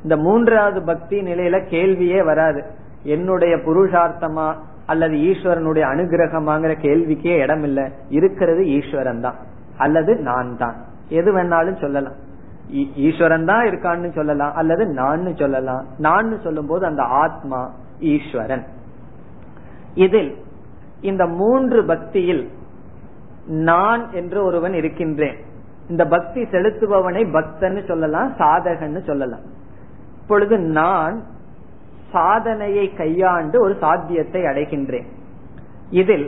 S2: இந்த மூன்றாவது பக்தி நிலையில கேள்வியே வராது. என்னுடைய புருஷார்த்தமா அல்லது ஈஸ்வரனுடைய அனுகிரகமாங்கிற கேள்விக்கே இடம் இல்ல இருக்கிறது ஈஸ்வரன் தான் அல்லது நான் தான் எது வேணாலும் சொல்லலாம். ஈஸ்வரன் தான் இருக்கான்னு சொல்லலாம். அல்லது நான் சொல்லலாம். நான் சொல்லும் போது அந்த ஆத்மா ஈஸ்வரன். இதில் இந்த மூன்று பக்தியில் நான் என்று ஒருவன் இருக்கின்றேன். இந்த பக்தி செலுத்துபவனை பக்தன்னு சொல்லலாம் சாதகன்னு சொல்லலாம். இப்பொழுது நான் சாதனையை கையாண்டு ஒரு சாத்தியத்தை அடைகின்றேன். இதில்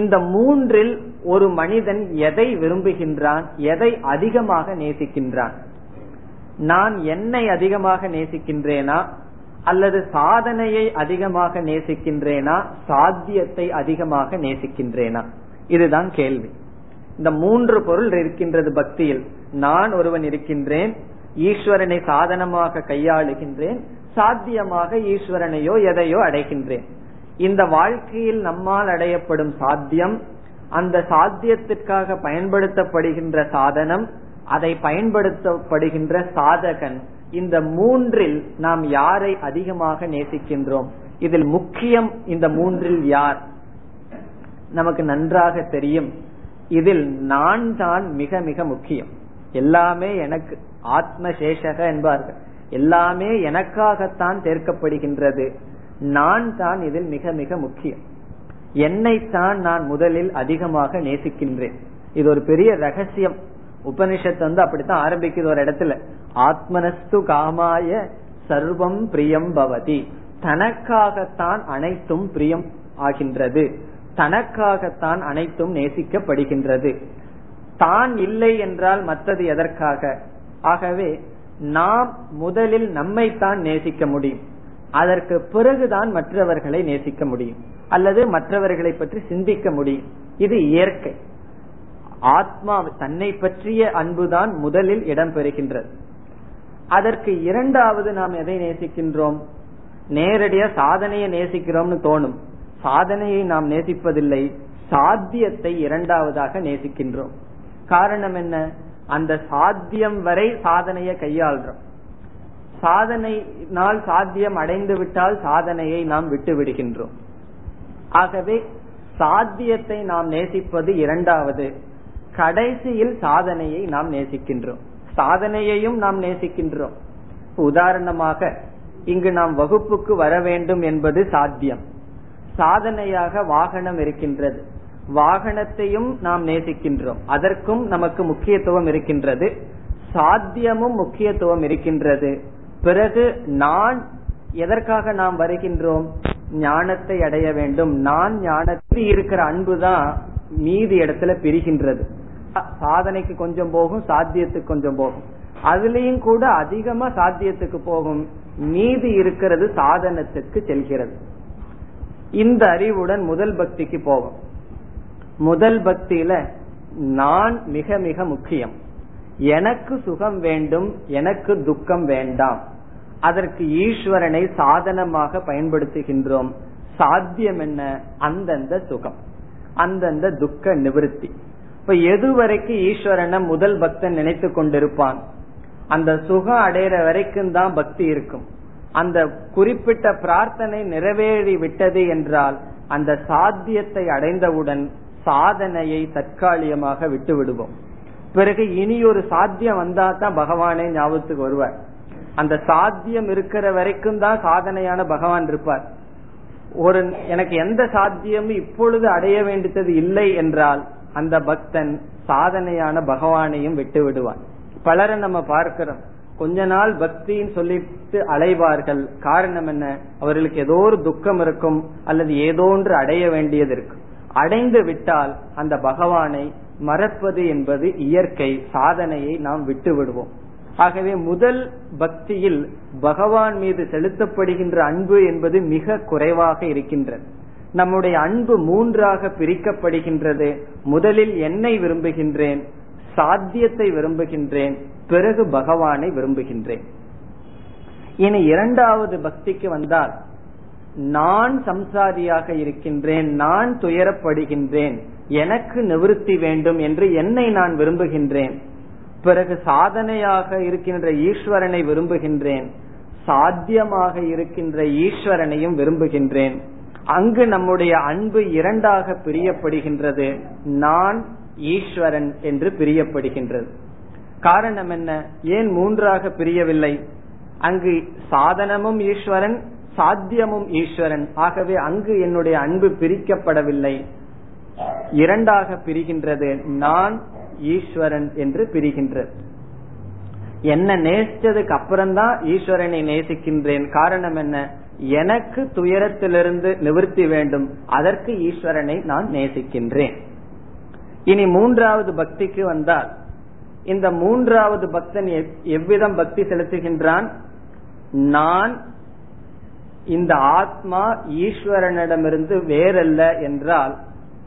S2: இந்த மூன்றில் ஒரு மனிதன் எதை விரும்புகின்றான் எதை அதிகமாக நேசிக்கின்றான்? நான் என்னை அதிகமாக நேசிக்கின்றேனா அல்லது சாதனையை அதிகமாக நேசிக்கின்றேனா சாத்தியத்தை அதிகமாக நேசிக்கின்றேனா? இதுதான் கேள்வி. இந்த மூன்று பொருள் இருக்கின்றது பக்தியில். நான் ஒருவன் இருக்கின்றேன் ஈஸ்வரனை சாதனமாக கையாளுகின்றேன் சாத்தியமாக ஈஸ்வரனையோ எதையோ அடைகின்றேன். இந்த வாழ்க்கையில் நம்மால் அடையப்படும் சாத்தியம் அந்த சாத்தியத்திற்காக பயன்படுத்தப்படுகின்ற சாதனம் அதை பயன்படுத்தப்படுகின்ற சாதகன். இந்த மூன்றில் நாம் யாரை அதிகமாக நேசிக்கின்றோம்? இதில் முக்கியம் இந்த மூன்றில் யார்? நமக்கு நன்றாக தெரியும். இதில் நான் தான் மிக மிக முக்கியம். எல்லாமே எனக்கு ஆத்ம சேஷக என்பார்கள். எல்லாமே எனக்காகத்தான் சேர்க்கப்படுகின்றது. நான் தான் இதில் மிக மிக முக்கியம். என்னைத்தான் நான் முதலில் அதிகமாக நேசிக்கின்றேன். இது ஒரு பெரிய ரகசியம். உபனிஷத்து வந்து அப்படித்தான் ஆரம்பிக்குது ஒரு இடத்துல. ஆத்மனஸ்து காமாய சர்வம் பிரியம் பவதி. தனக்காகத்தான் அனைத்தும் பிரியம் ஆகின்றது. தனக்காகத்தான் அனைத்தும் நேசிக்கப்படுகின்றது. தான் இல்லை என்றால் மற்றது எதற்காக? ஆகவே நாம் முதலில் நம்மைத்தான் நேசிக்க முடியும். அதற்கு பிறகுதான் மற்றவர்களை நேசிக்க முடியும். அல்லது மற்றவர்களை பற்றி சிந்திக்க முடியும். இது இயற்கை. ஆத்மா தன்னை பற்றிய அன்புதான் முதலில் இடம் பெறுகின்றது அதற்கு இரண்டாவது நாம் எதை நேசிக்கின்றோம்? நேரடியா சாதனையை நேசிக்கிறோம்னு தோணும். சாதனையை நாம் நேசிப்பதில்லை. சாத்தியத்தை இரண்டாவதாக நேசிக்கின்றோம். காரணம் என்ன? அந்த சாத்தியம் வரை சாதனையை கையாள்றோம். சாதனையினால் சாத்தியம் அடைந்து விட்டால் சாதனையை நாம் விட்டு விடுகின்றோம் ஆகவே சாத்தியத்தை நாம் நேசிப்பது இரண்டாவது. கடைசியில் சாதனையை நாம் நேசிக்கின்றோம். சாதனையையும் நாம் நேசிக்கின்றோம். உதாரணமாக இங்கு நாம் வகுப்புக்கு வர வேண்டும் என்பது சாத்தியம். சாதனையாக வாகனம் இருக்கின்றது. வாகனத்தையும் நாம் நேசிக்கின்றோம். அதற்கும் நமக்கு முக்கியத்துவம் இருக்கின்றது. சாத்தியமும் முக்கியத்துவம் இருக்கின்றது. பிறகு நான் எதற்காக நாம் வருகின்றோம்? ஞானத்தை அடைய வேண்டும். நான் ஞானத்தில் இருக்கிற அன்புதான் மீதி இடத்துல பிரிகின்றது. சாதனைக்கு கொஞ்சம் போகும் சாத்தியத்துக்கு கொஞ்சம் போகும். அதுலயும் கூட அதிகமா சாத்தியத்துக்கு போகும். மீதி இருக்கிறது சாதனத்துக்கு செல்கிறது. இந்த அறிவுடன் முதல் பக்திக்கு போகும் முதல் பக்தியில நான் மிக மிக முக்கியம். எனக்கு சுகம் வேண்டும் எனக்கு துக்கம் வேண்டாம். அதற்கு ஈஸ்வரனை சாதனமாக பயன்படுத்துகின்றோம். சாத்தியம் என்ன? அந்தந்த சுகம் அந்தந்த துக்க நிவிருத்தி. இப்ப எதுவரைக்கும் ஈஸ்வரனை முதல் பக்தன் நினைத்து கொண்டிருப்பான்? அந்த சுகம் அடையிற வரைக்கும் தான் பக்தி இருக்கும். அந்த குறிப்பிட்ட பிரார்த்தனை நிறைவேறி விட்டது என்றால் அந்த சாத்தியத்தை அடைந்தவுடன் சாதனையை தற்காலிகமாக விட்டு விடுவோம் பிறகு இனி ஒரு சாத்தியம் வந்தா தான் பகவானே ஞாபகத்துக்கு வருவார். அந்த சாத்தியம் இருக்கிற வரைக்கும் தான் சாதனையான பகவான் இருப்பார். ஒரு எனக்கு எந்த சாத்தியமும் இப்பொழுது அடைய வேண்டியது இல்லை என்றால் அந்த பக்தன் சாதனையான பகவானையும் விட்டு விடுவான் பலரை நம்ம பார்க்கிறோம். கொஞ்ச நாள் பக்தின்னு சொல்லிட்டு அலைவார்கள். காரணம் என்ன? அவர்களுக்கு ஏதோ ஒரு துக்கம் இருக்கும் அல்லது ஏதோ ஒன்று அடைய வேண்டியது இருக்கும். அடைந்து விட்டால் அந்த பகவானை மறப்பது என்பது இயற்கை சாதனையை நாம் விட்டு விடுவோம் ஆகவே முதல் பக்தியில் பகவான் மீது செலுத்தப்படுகின்ற அன்பு என்பது மிக குறைவாக இருக்கின்றது. நம்முடைய அன்பு மூன்றாக பிரிக்கப்படுகின்றது. முதலில் என்னை விரும்புகின்றேன் சாத்தியத்தை விரும்புகின்றேன் பிறகு பகவானை விரும்புகின்றேன். இனி இரண்டாவது பக்திக்கு வந்தால் நான் சம்சாரியாக இருக்கின்றேன் நான் துயரப்படுகின்றேன் எனக்கு நிவிருத்தி வேண்டும் என்று என்னை நான் விரும்புகின்றேன். பிறகு சாதனையாக இருக்கின்ற ஈஸ்வரனை விரும்புகின்றேன் சாத்தியமாக இருக்கின்ற ஈஸ்வரனையும் விரும்புகின்றேன். அங்கு நம்முடைய அன்பு இரண்டாக பிரியப்படுகின்றது நான் ஈஸ்வரன் என்று பிரியப்படுகின்றது. காரணம் என்ன? ஏன் மூன்றாக பிரியவில்லை? அங்கு சாதனமும் ஈஸ்வரன் சாத்தியமும் ஈஸ்வரன். ஆகவே அங்கு என்னுடைய அன்பு பிரிக்கப்படவில்லை. இரண்டாக பிரிகின்றது. நான் ஈஸ்வரன் என்று பிரிகின்றது. என்ன நேசிச்சதுக்கு அப்புறம்தான் ஈஸ்வரனை நேசிக்கின்றேன். காரணம் என்ன? எனக்கு துயரத்திலிருந்து நிவர்த்தி வேண்டும். அதற்கு ஈஸ்வரனை நான் நேசிக்கின்றேன். இனி மூன்றாவது பக்திக்கு வந்தால் இந்த மூன்றாவது பக்தன் எவ்விதம் பக்தி செலுத்துகின்றான்? நான் இந்த ஆத்மா ஈஸ்வரனிடமிருந்து வேறல்ல என்றால்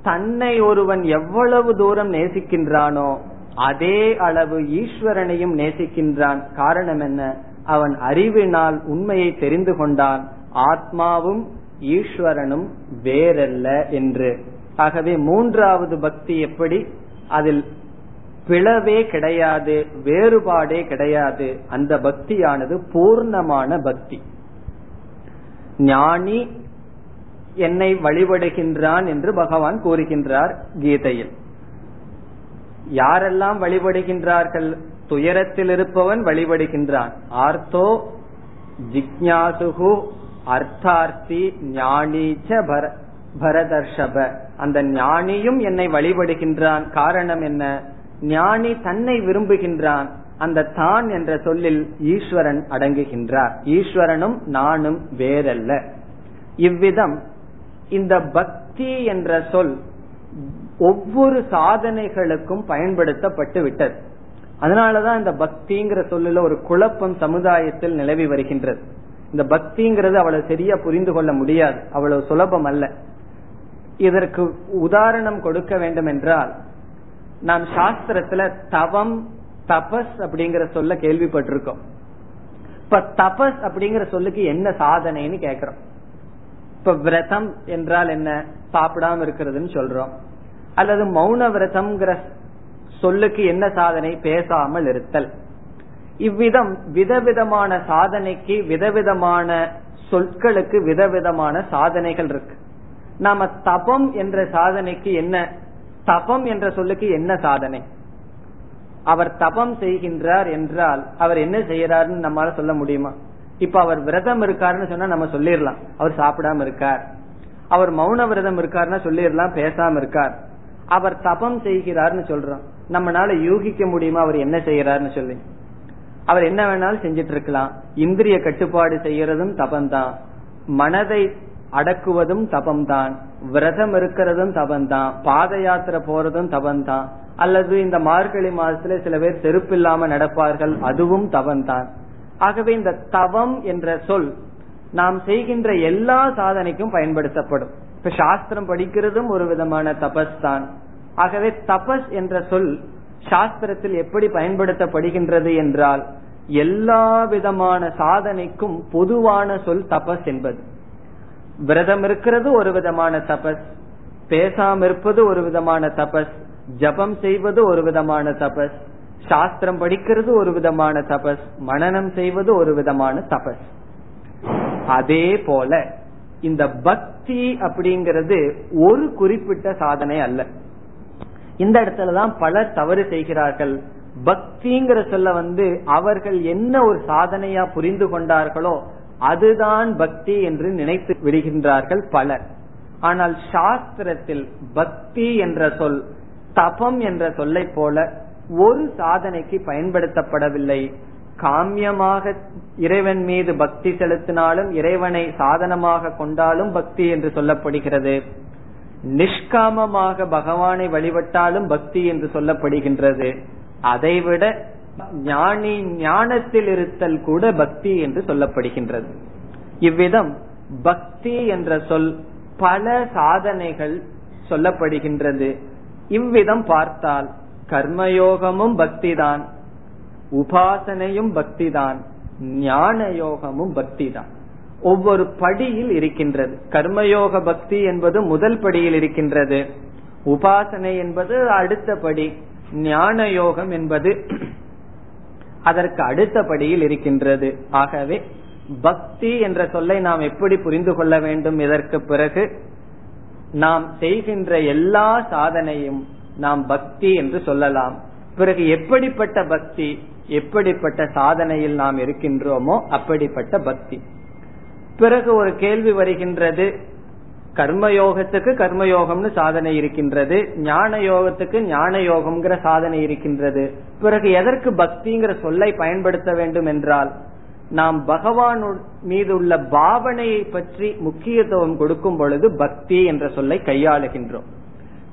S2: தன்னை ஒருவன் எவ்வளவு தூரம் நேசிக்கின்றானோ அதே அளவு ஈஸ்வரனையும் நேசிக்கின்றான். காரணம் என்ன? அவன் அறிவினால் உண்மையை தெரிந்து கொண்டான். ஆத்மாவும் ஈஸ்வரனும் வேறல்ல என்று. ஆகவே மூன்றாவது பக்தி எப்படி? அதில் பிளவே கிடையாது வேறுபாடே கிடையாது. அந்த பக்தியானது பூர்ணமான பக்தி. ஞானி என்னை வழிபடுகின்றான் என்று பகவான் கூறுகின்றார் கீதையில். யாரெல்லாம் வழிபடுகின்றார்கள்? துயரத்தில் இருப்பவன் வழிபடுகின்றான். ஆர்த்தோ ஜிக்ஞாசுகு அர்த்தார்த்தி ஞானீச்ச பர பரதர்ஷப. அந்த ஞானியும் என்னை வழிபடுகின்றான். காரணம் என்ன? ஞானி தன்னை விரும்புகின்றான். அந்த தான் என்ற சொல்லில் ஈஸ்வரன் அடங்குகின்றார். ஈஸ்வரனும் நானும் வேறல்ல. இவ்விதம் இந்த பக்தி என்ற சொல் ஒவ்வொரு சாதனைகளுக்கும் பயன்படுத்தப்பட்டு விட்டது. அதனாலதான் இந்த பக்திங்கிற சொல்லுல ஒரு குழப்பம் சமுதாயத்தில் நிலவி வருகின்றது. இந்த பக்திங்கிறது அவ்வளவு சரியா புரிந்து கொள்ள முடியாது. அவ்வளவு சுலபம் அல்ல. இதற்கு உதாரணம் கொடுக்க வேண்டும் என்றால் நாம் சாஸ்திரத்துல தவம் தபஸ் அப்படிங்கிற சொல்ல கேள்விப்பட்டிருக்கோம். இப்ப தபஸ் அப்படிங்கிற சொல்லுக்கு என்ன சாதனைன்னு கேக்குறோம். இப்ப விரதம் என்றால் என்ன? சாப்பிடாம இருக்கிறதுன்னு சொல்றோம். அல்லது மௌன விரதம்ங்கிற சொல்லுக்கு என்ன சாதனை? பேசாமல் இருத்தல். இவ்விதம் விதவிதமான சாதனைக்கு விதவிதமான சொற்களுக்கு விதவிதமான சாதனைகள் இருக்கு. நாம தபம் என்ற சாதனைக்கு என்ன? தபம் என்ற சொல்லுக்கு என்ன சாதனை? அவர் தபம் செய்கின்றார் என்றால் அவர் என்ன செய்யறாருன்னு நம்மளால சொல்ல முடியுமா? இப்ப அவர் விரதம் இருக்காருன்னு சொன்னா நம்ம சொல்லிடலாம். அவர் சாப்பிடாம இருக்கார். அவர் மௌன விரதம் இருக்காருன்னா சொல்லிடலாம் பேசாம இருக்கார். அவர் தபம் செய்கிறார்னு சொல்றோம். நம்மளால யூகிக்க முடியுமா அவர் என்ன செய்யறாருன்னு சொல்லி? அவர் என்ன வேணாலும் செஞ்சிட்டு இருக்கலாம். இந்திரிய கட்டுப்பாடு செய்யறதும் தபம்தான். மனதை அடக்குவதும் தபம் தான் விரதம் இருக்கிறதும் தபம்தான் பாத யாத்திரை போறதும் தபம்தான் அல்லது இந்த மார்கழி மாதத்துல சில பேர் செருப்பு இல்லாம நடப்பார்கள் அதுவும் தவம்தான் ஆகவே இந்த தவம் என்ற சொல் நாம் செய்கின்ற எல்லா சாதனைக்கும் பயன்படுத்தப்படும். இப்ப சாஸ்திரம் படிக்கிறதும் ஒரு விதமான தபஸ் தான் ஆகவே தபஸ் என்ற சொல் சாஸ்திரத்தில் எப்படி பயன்படுத்தப்படுகின்றது என்றால் எல்லா விதமான சாதனைக்கும் பொதுவான சொல் தபஸ் என்பது. விரதம் இருக்கிறது ஒரு விதமான தபஸ் பேசாம இருப்பது ஒரு விதமான தபஸ் ஜபம் செய்வது ஒரு விதமான தபஸ் சாஸ்திரம் படிக்கிறது ஒரு விதமான தபஸ் மனநம் செய்வது ஒரு விதமான தபஸ். அதே போல இந்த பக்தி அப்படிங்கிறது ஒரு குறிப்பிட்ட சாதனை அல்ல. இந்த இடத்துலதான் பலர் தவறு செய்கிறார்கள். பக்திங்கிற சொல்ல வந்து அவர்கள் என்ன ஒரு சாதனையா புரிந்து கொண்டார்களோ அதுதான் பக்தி என்று நினைத்து விடுகின்றார்கள் பலர். ஆனால் சாஸ்திரத்தில் பக்தி என்ற சொல் தபம் என்ற சொல்லை போல ஒரு சாதனைக்கு பயன்படுத்தப்படவில்லை. காமியமாக இறைவன் மீது பக்தி செலுத்தினாலும் இறைவனை சாதனமாக கொண்டாலும் பக்தி என்று சொல்லப்படுகிறது. நிஷ்காமமாக பகவானை வழிபட்டாலும் பக்தி என்று சொல்லப்படுகின்றது. அதைவிட ஞானி ஞானத்தில் இருத்தல் கூட பக்தி என்று சொல்லப்படுகின்றது. இவ்விதம் பக்தி என்ற சொல் பல சாதனைகள் சொல்லப்படுகின்றது. இவ்விதம் பார்த்தால் கர்மயோகமும் பக்திதான் உபாசனையும் பக்திதான் ஞான யோகமும் பக்திதான். ஒவ்வொரு படியில் இருக்கின்றது. கர்மயோக பக்தி என்பது முதல் படியில் இருக்கின்றது. உபாசனை என்பது அடுத்த படி. ஞான யோகம் என்பது அதற்கு அடுத்த படியில் இருக்கின்றது. ஆகவே பக்தி என்ற சொல்லை நாம் எப்படி புரிந்து கொள்ள வேண்டும் இதற்கு பிறகு நாம் செய்கின்ற எல்லா சாதனையும் நாம் பக்தி என்று சொல்லலாம். பிறகு எப்படிப்பட்ட பக்தி எப்படிப்பட்ட சாதனையில் நாம் இருக்கின்றோமோ அப்படிப்பட்ட பக்தி. பிறகு ஒரு கேள்வி வருகின்றது கர்மயோகத்துக்கு கர்மயோகம்னு சாதனை இருக்கின்றது ஞான யோகத்துக்கு ஞான யோகம்ங்கிற சாதனை இருக்கின்றது. பிறகு எதற்கு பக்திங்கிற சொல்லை பயன்படுத்த வேண்டும் என்றால் நாம் பகவான் மீது உள்ள பாவனையை பற்றி முக்கியத்துவம் கொடுக்கும் பொழுது பக்தி என்ற சொல்லை கையாளுகின்றோம்.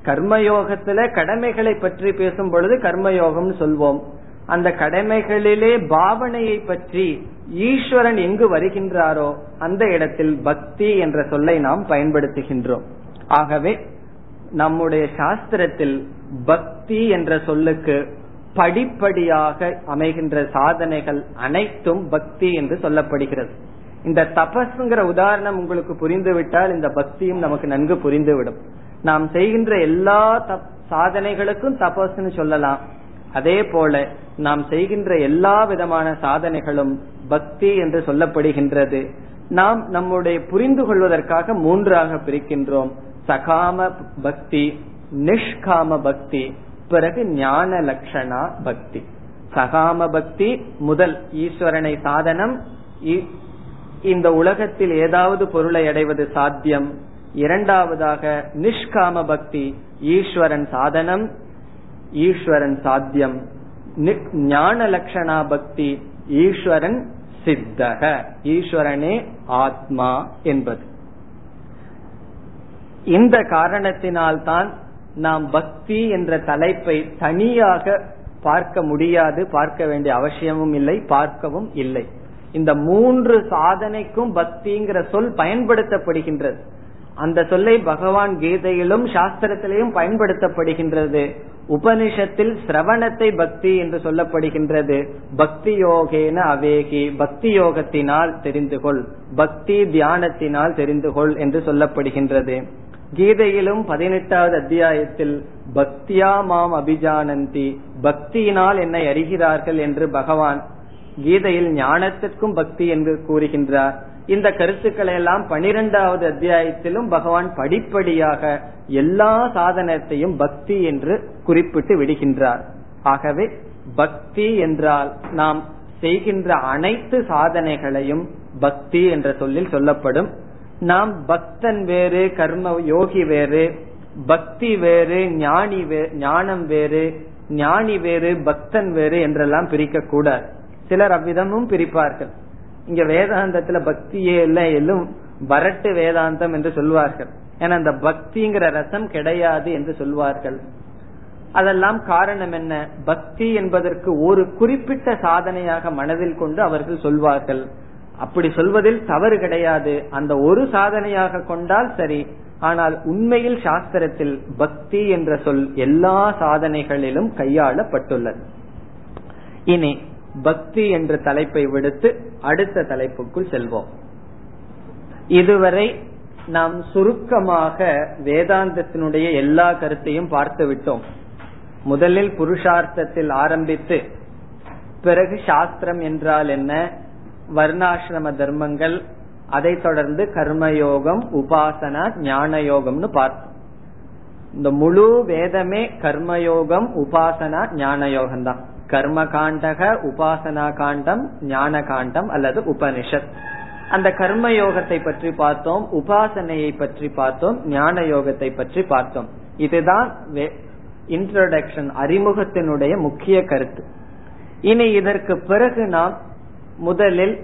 S2: கர்மயோகத்துல கடமைகளை பற்றி பேசும் பொழுது கர்மயோகம்னு சொல்வோம். அந்த கடமைகளிலே பாவனையை பற்றி ஈஸ்வரன் எங்கு வருகின்றாரோ அந்த இடத்தில் பக்தி என்ற சொல்லை நாம் பயன்படுத்துகின்றோம். ஆகவே நம்முடைய சாஸ்திரத்தில் பக்தி என்ற சொல்லுக்கு படிப்படியாக அமைகின்ற சாதனைகள் அனைத்தும் பக்தி என்று சொல்லப்படுகிறது. இந்த தபஸ்ங்கிற உதாரணம் உங்களுக்கு புரிந்துவிட்டால் இந்த பக்தியும் நமக்கு நன்கு புரிந்துவிடும். நாம் செய்கின்ற எல்லா சாதனைகளுக்கும் தபஸ்ன்னு சொல்லலாம். அதே போல நாம் செய்கின்ற எல்லா விதமான சாதனைகளும் பக்தி என்று சொல்லப்படுகின்றது. நாம் நம்முடைய புரிந்து கொள்வதற்காக மூன்றாக பிரிக்கின்றோம். சகாம பக்தி நிஷ்காம பக்தி பிறகு ஞான லட்சணா பக்தி. சகாம பக்தி முதல் ஈஸ்வரனை சாதனம். இந்த உலகத்தில் ஏதாவது பொருளை அடைவது சாத்தியம். இரண்டாவதாக நிஷ்காம பக்தி ஈஸ்வரன் சாதனம். ஈஸ்வரன் சாத்தியம். ஞான லட்சணா பக்தி ஈஸ்வரன் சித்தக. ஈஸ்வரனே ஆத்மா என்பது. இந்த காரணத்தினால்தான் நாம் பக்தி என்ற தலைப்பை தனியாக பார்க்க முடியாது பார்க்க வேண்டிய அவசியமும் இல்லை பார்க்கவும் இல்லை. இந்த மூன்று சாதனைக்கும் பக்திங்கிற சொல் பயன்படுத்தப்படுகின்றது. அந்த சொல்லை பகவான் கீதையிலும் சாஸ்திரத்திலையும் பயன்படுத்தப்படுகின்றது. உபனிஷத்தில் சிரவணத்தை பக்தி என்று சொல்லப்படுகின்றது. பக்தி யோகேன அவேகி. பக்தி யோகத்தினால் தெரிந்து கொள் பக்தி தியானத்தினால் தெரிந்து கொள் என்று சொல்லப்படுகின்றது. கீதையிலும் பதினெட்டாவது அத்தியாயத்தில் பக்தியா மாம் அபிஜானந்தி. பக்தியினால் என்னை அறிகிறார்கள் என்று பகவான் கீதையில் ஞானத்திற்கும் பக்தி என்று கூறுகின்றார். இந்த கருத்துக்களை எல்லாம் பனிரெண்டாவது அத்தியாயத்திலும் பகவான் படிப்படியாக எல்லா சாதனத்தையும் பக்தி என்று குறிப்பிட்டு விடுகின்றார். ஆகவே பக்தி என்றால் நாம் செய்கின்ற அனைத்து சாதனைகளையும் பக்தி என்ற சொல்லில் சொல்லப்படும். நாம் பக்தன் வேறு கர்ம யோகி வேறு பக்தி வேறு ஞானி ஞானம் வேறு ஞானி வேறு பக்தன் வேறு என்றெல்லாம் பிரிக்க கூடாது சிலர் அவ்விதமும் பிரிப்பார்கள். இங்க வேதாந்தத்துல பக்தியே இல்ல எல்லும் வரட்டு வேதாந்தம் என்று சொல்வார்கள். ஏன்னா அந்த பக்திங்கிற ரசம் கிடையாது என்று சொல்வார்கள். அதெல்லாம் காரணம் என்ன? பக்தி என்பதற்கு ஒரு குறிப்பிட்ட சாதனையாக மனதில் கொண்டு அவர்கள் சொல்வார்கள். அப்படி சொல்வதில் தவறு கிடையாது. அந்த ஒரு சாதனையாக கொண்டால் சரி. ஆனால் உண்மையில் சாஸ்திரத்தில் பக்தி என்ற சொல் எல்லா சாதனைகளிலும் கையாளப்பட்டுள்ளது. இனி பக்தி என்ற தலைப்பை விடுத்து அடுத்த தலைப்புக்குள் செல்வோம். இதுவரை நாம் சுருக்கமாக வேதாந்தத்தினுடைய எல்லா கருத்தையும் பார்த்து விட்டோம். முதலில் புருஷார்த்தத்தில் ஆரம்பித்து பிறகு சாஸ்திரம் என்றால் என்ன வர்ணாசிரம தர்மங்கள் அதை தொடர்ந்து கர்மயோகம் உபாசனா ஞான யோகம்னு பார்த்தோம். இந்த முழு வேதமே கர்மயோகம் உபாசனா ஞான யோகம் தான் கர்ம காண்டக உபாசனா காண்டம் ஞான காண்டம் அல்லது உபனிஷத். அந்த கர்ம யோகத்தை பற்றி பார்த்தோம் உபாசனையை பற்றி பார்த்தோம் ஞான யோகத்தை பற்றி பார்த்தோம். இதுதான் இன்ட்ரோடக்ஷன் அறிமுகத்தினுடைய முக்கிய கருத்து. இனி இதற்கு பிறகு நாம் முதலில்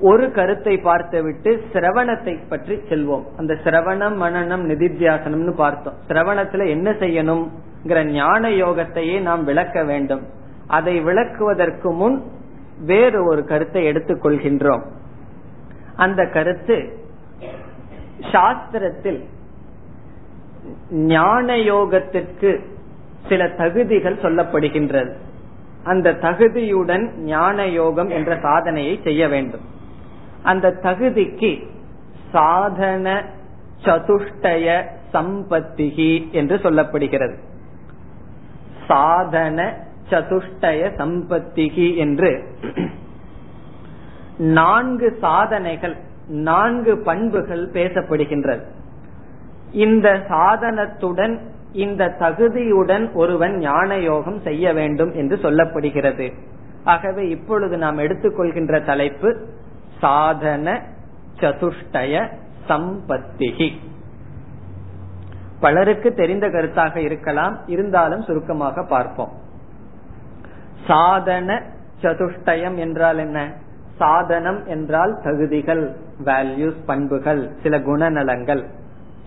S2: ஒரு கருத்தை பார்த்துவிட்டு சிரவணத்தை பற்றி செல்வோம். அந்த சிரவணம் மனநம் நிதித்தியாசனம்னு பார்த்தோம். சிரவணத்துல என்ன செய்யணும்? ஞான யோகத்தையே நாம் விளக்க வேண்டும். அதை விளக்குவதற்கு முன் வேறு ஒரு கருத்தை எடுத்துக்கொள்கின்றோம் அந்த கருத்து சாஸ்திரத்தில் ஞான யோகத்திற்கு சில தகுதிகள் சொல்லப்படுகின்றது. அந்த தகுதியுடன் ஞான யோகம் என்ற சாதனையை செய்ய வேண்டும். அந்த தகுதிக்கு சாதன சதுஷ்டய சம்பத்திகி என்று சொல்லப்படுகிறது. சாதன சதுஷ்டய சம்பத்திகி என்று. நான்கு சாதனைகள் நான்கு பண்புகள் பேசப்படுகின்றது. இந்த சாதனத்துடன் இந்த தகுதியுடன் ஒருவன் ஞான யோகம் செய்ய வேண்டும் என்று சொல்லப்படுகிறது. ஆகவே இப்பொழுது நாம் எடுத்துக்கொள்கின்ற தலைப்பு சாதன சதுஷ்டய சம்பத்திகி. பலருக்கு தெரிந்த கருத்தாக இருக்கலாம் இருந்தாலும் சுருக்கமாக பார்ப்போம். சாதன சதுஷ்டயம் என்றால் என்ன? சாதனம் என்றால் தகுதிகள் வேல்யூஸ் பண்புகள் சில குணநலங்கள்.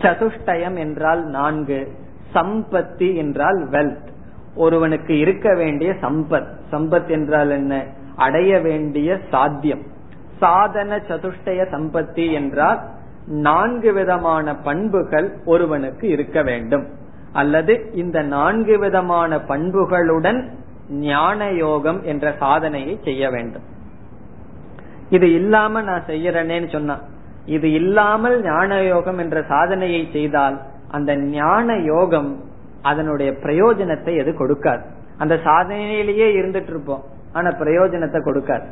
S2: சதுஷ்டயம் என்றால் நான்கு சம்பத்தி என்றால் வெல்த் ஒருவனுக்கு இருக்க வேண்டிய சம்பத். சம்பத் என்றால் என்ன? அடைய வேண்டிய சாத்தியம். சாதன சதுஷ்டய சம்பத்தி என்றால் நான்கு விதமான பண்புகள் ஒருவனுக்கு இருக்க வேண்டும். அல்லது இந்த நான்கு விதமான பண்புகளுடன் ஞான யோகம் என்ற சாதனையை செய்ய வேண்டும். இது இல்லாம நான் செய்யறேன்னு சொன்னா இது இல்லாமல் ஞான யோகம் என்ற சாதனையை செய்தால் அந்த ஞான யோகம் அதனுடைய பிரயோஜனத்தை எது கொடுக்காது. அந்த சாதனையிலேயே இருந்துட்டு இருப்போம் ஆனா பிரயோஜனத்தை கொடுக்காது.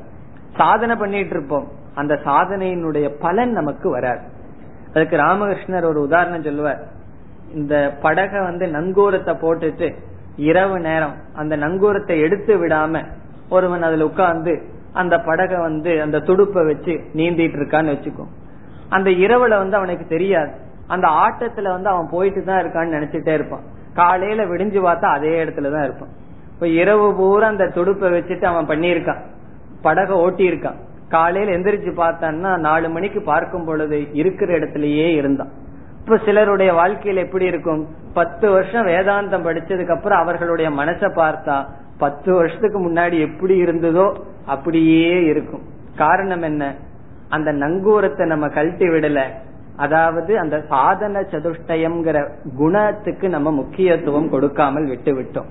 S2: சாதனை பண்ணிட்டு இருப்போம் அந்த சாதனையினுடைய பலன் நமக்கு வராது. அதுக்கு ராமகிருஷ்ணர் ஒரு உதாரணம் சொல்லுவார். இந்த படகை வந்து நங்கூரத்தை போட்டுட்டு இரவு நேரம் அந்த நங்கூரத்தை எடுத்து விடாம ஒருவன் அதுல உட்கார்ந்து அந்த படகை வந்து அந்த துடுப்பை வச்சு நீந்திட்டு இருக்கான்னு வச்சுக்கோ. அந்த இரவுல வந்து அவனுக்கு தெரியாது. அந்த ஆட்டத்துல வந்து அவன் போயிட்டு தான் இருக்கான்னு நினைச்சிட்டே இருப்பான். காலையில விடிஞ்சு பார்த்தா அதே இடத்துலதான் இருப்பான். இப்ப இரவு பூரா அந்த துடுப்பை வச்சுட்டு அவன் பண்ணியிருக்கான். படகை ஓட்டி இருக்கான் காலையில எந்திரிச்சு பார்த்தான்னா நாலு மணிக்கு பார்க்கும் பொழுது இருக்கிற இடத்துலயே இருந்தான். இப்ப சிலருடைய வாழ்க்கையில எப்படி இருக்கும்? பத்து வருஷம் வேதாந்தம் படிச்சதுக்கு அப்புறம் அவர்களுடைய மனசை பார்த்தா பத்து வருஷத்துக்கு முன்னாடி எப்படி இருந்ததோ அப்படியே இருக்கும். காரணம் என்ன? அந்த நங்கூரத்தை நம்ம கழட்டி விடல. அதாவது அந்த சாதன சதுஷ்டயம்ங்கிற குணத்துக்கு நம்ம முக்கியத்துவம் கொடுக்காமல் விட்டு விட்டோம்.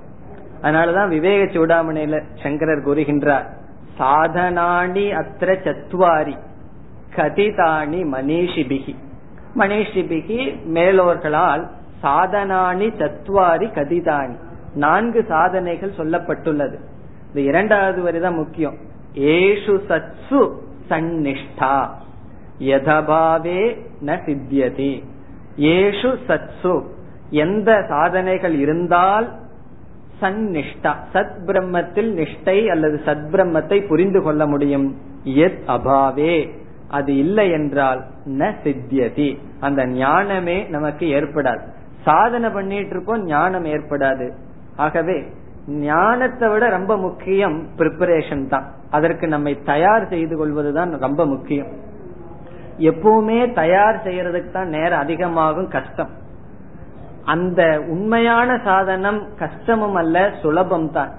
S2: அதனாலதான் விவேக சூடாமணியில சங்கரர் கூறுகின்றார் சாதனாணி அத்திர சத்வாரி கதிதாணி மனிஷிபிகி. மனிஷிபிகி மேலோர்களால் சாதனாணி சத்வாரி கதிதாணி. நான்கு சாதனைகள் சொல்லப்பட்டுள்ளது. இந்த இரண்டாவது வரிதான் முக்கியம். ஏஷு சத்சு சந்நிஷ்டா. யதபாவே ந சித்தியதி ஏஷு சத்சு. எந்த சாதனைகள் இருந்தால் சந்நிஷ்டா. சத் பிரம்மத்தில் நிஷ்டை அல்லது சத் பிரம்மத்தை புரிந்து கொள்ள முடியும். எத் அபாவே. அது இல்லை என்றால் ந சித்தியதி. அந்த ஞானமே நமக்கு ஏற்படாது. சாதனை பண்ணிட்டு இருக்கோம் ஞானம் ஏற்படாது. ஆகவே ஞானத்தை விட ரொம்ப முக்கியம் பிரிப்பரேஷன் தான். அதற்கு நம்மை தயார் செய்து கொள்வதுதான் ரொம்ப முக்கியம். எப்பவுமே தயார் செய்யறதுக்கு தான் நேரம் அதிகமாகும் கஷ்டம். அந்த உண்மையான சாதனம் கஷ்டமும் அல்ல சுலபம் தான்.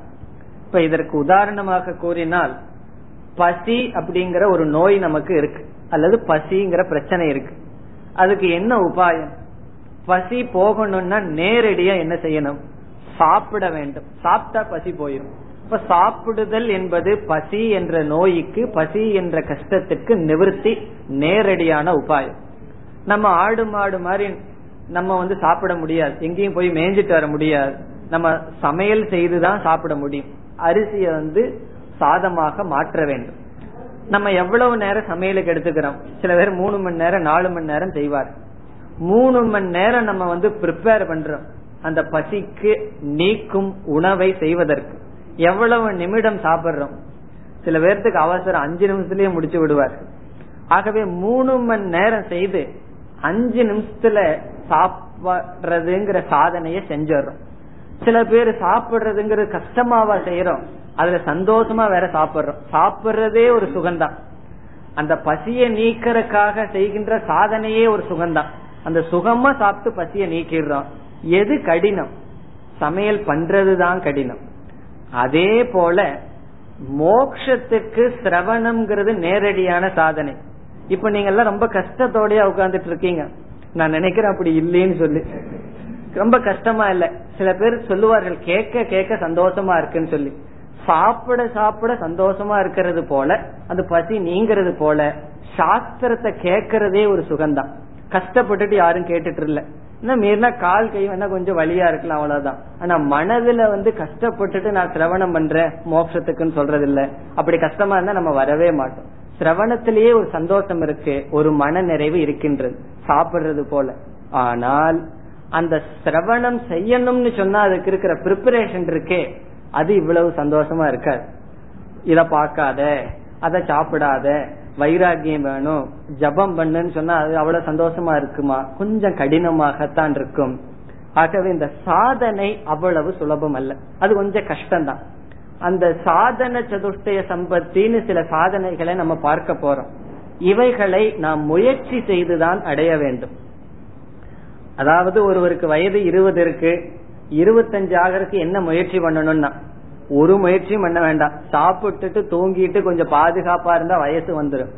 S2: இப்ப இதற்கு உதாரணமாக கூறினால் பசி அப்படிங்கிற ஒரு நோய் நமக்கு இருக்கு அல்லது பசிங்கிற பிரச்சனை இருக்கு. அதுக்கு என்ன உபாயம்? பசி போகணும்னா நேரடியா என்ன செய்யணும்? சாப்பிட வேண்டும். சாப்பிட்டா பசி போயிடும் இப்ப சாப்பிடுதல் என்பது பசி என்ற நோய்க்கு பசி என்ற கஷ்டத்துக்கு நிவர்த்தி நேரடியான உபாயம். நம்ம ஆடு மாடு மாதிரி நம்ம வந்து சாப்பிட முடியாது. எங்கேயும் போய் மேய்ஞ்சிட்டு வர முடியாது. நம்ம சமையல் செய்துதான் சாப்பிட முடியும். அரிசியை வந்து சாதமாக மாற்ற வேண்டும். நம்ம எவ்வளவு நேரம் சமையலுக்கு எடுத்துக்கிறோம்? சில பேர் மூணு மணி நேரம் நாலு மணி நேரம் செய்வார். மூணு மணி நேரம் நம்ம வந்து ப்ரிப்பேர் பண்றோம். அந்த பசிக்கு நீக்கும் உணவை செய்வதற்கு. எவ்வளவு நிமிடம் சாப்பிடுறோம்? சில பேர்த்துக்கு அவசரம் அஞ்சு நிமிஷத்துலயே முடிச்சு விடுவார். ஆகவே மூணு மணி நேரம் செய்து அஞ்சு நிமிஷத்துல சாப்பிடுறதுங்கிற சாதனைய செஞ்சிடறோம். சில பேர் சாப்பிடுறதுங்கிறது கஷ்டமாவா செய்யறோம் அதுல சந்தோஷமா வேற சாப்பிடுறோம். சாப்பிடுறதே ஒரு சுகம்தான். அந்த பசிய நீக்கிறதுக்காக செய்கின்ற சாதனையே ஒரு சுகம்தான். அந்த சுகமா சாப்பிட்டு பசிய நீக்கிடுறோம். எது கடினம்? சமையல் பண்றதுதான் கடினம். அதே போல மோக்ஷத்துக்கு சிரவணம்ங்கிறது நேரடியான சாதனை. இப்ப நீங்க எல்லாம் ரொம்ப கஷ்டத்தோடய உட்கார்ந்துட்டு இருக்கீங்க. நான் நினைக்கிறேன் அப்படி இல்லைன்னு சொல்லி. ரொம்ப கஷ்டமா இல்ல. சில பேர் சொல்லுவார்கள் கேட்க கேட்க சந்தோஷமா இருக்குன்னு சொல்லி. சாப்பிட சாப்பிட சந்தோஷமா இருக்கிறது போல அந்த பசி நீங்கிறது போல சாஸ்திரத்தை கேட்கறதே ஒரு சுகம்தான். கஷ்டப்பட்டுட்டு யாரும் கேட்டுட்டு இல்ல. இன்னும் மீறினா கால் கை வேணா கொஞ்சம் வலியா இருக்கலாம் அவ்வளவுதான். ஆனா மனதுல வந்து கஷ்டப்பட்டுட்டு நான் சிரவணம் பண்றேன் மோட்சத்துக்குன்னு சொல்றது இல்ல அப்படி கஷ்டமா இருந்தா நம்ம வரவே மாட்டோம். சிரவணத்திலேயே ஒரு சந்தோஷம் இருக்கு ஒரு மன நிறைவு இருக்கின்றது சாப்பிடுறது போல. ஆனால் அந்த சிரவணம் செய்யணும்னு சொன்னா அதுக்கு இருக்கிற பிரிப்பரேஷன் இருக்கே அது இவ்வளவு சந்தோஷமா இருக்காது. இத பாக்காத அத சாப்பிடாத வைராகியம் வேணும் ஜபம் பண்ணுன்னு சொன்னா அது அவ்வளவு சந்தோஷமா இருக்குமா? கொஞ்சம் கடினமாகத்தான் இருக்கும். ஆகவே இந்த சாதனை அவ்வளவு சுலபம் அல்ல. அது கொஞ்சம் கஷ்டம்தான். அந்த சாதன சதுஷ்டய சம்பத்தின்னு சில சாதனைகளை நம்ம பார்க்க போறோம். இவைகளை நாம் முயற்சி செய்துதான் அடைய வேண்டும். அதாவது ஒருவருக்கு வயது இருபது இருக்கு இருபத்தஞ்சு ஆகிறதுக்கு என்ன முயற்சி பண்ணணும்னா ஒரு முயற்சியும் பண்ண வேண்டாம். சாப்பிட்டுட்டு தூங்கிட்டு கொஞ்சம் பாதுகாப்பா இருந்தா வயசு வந்துடும்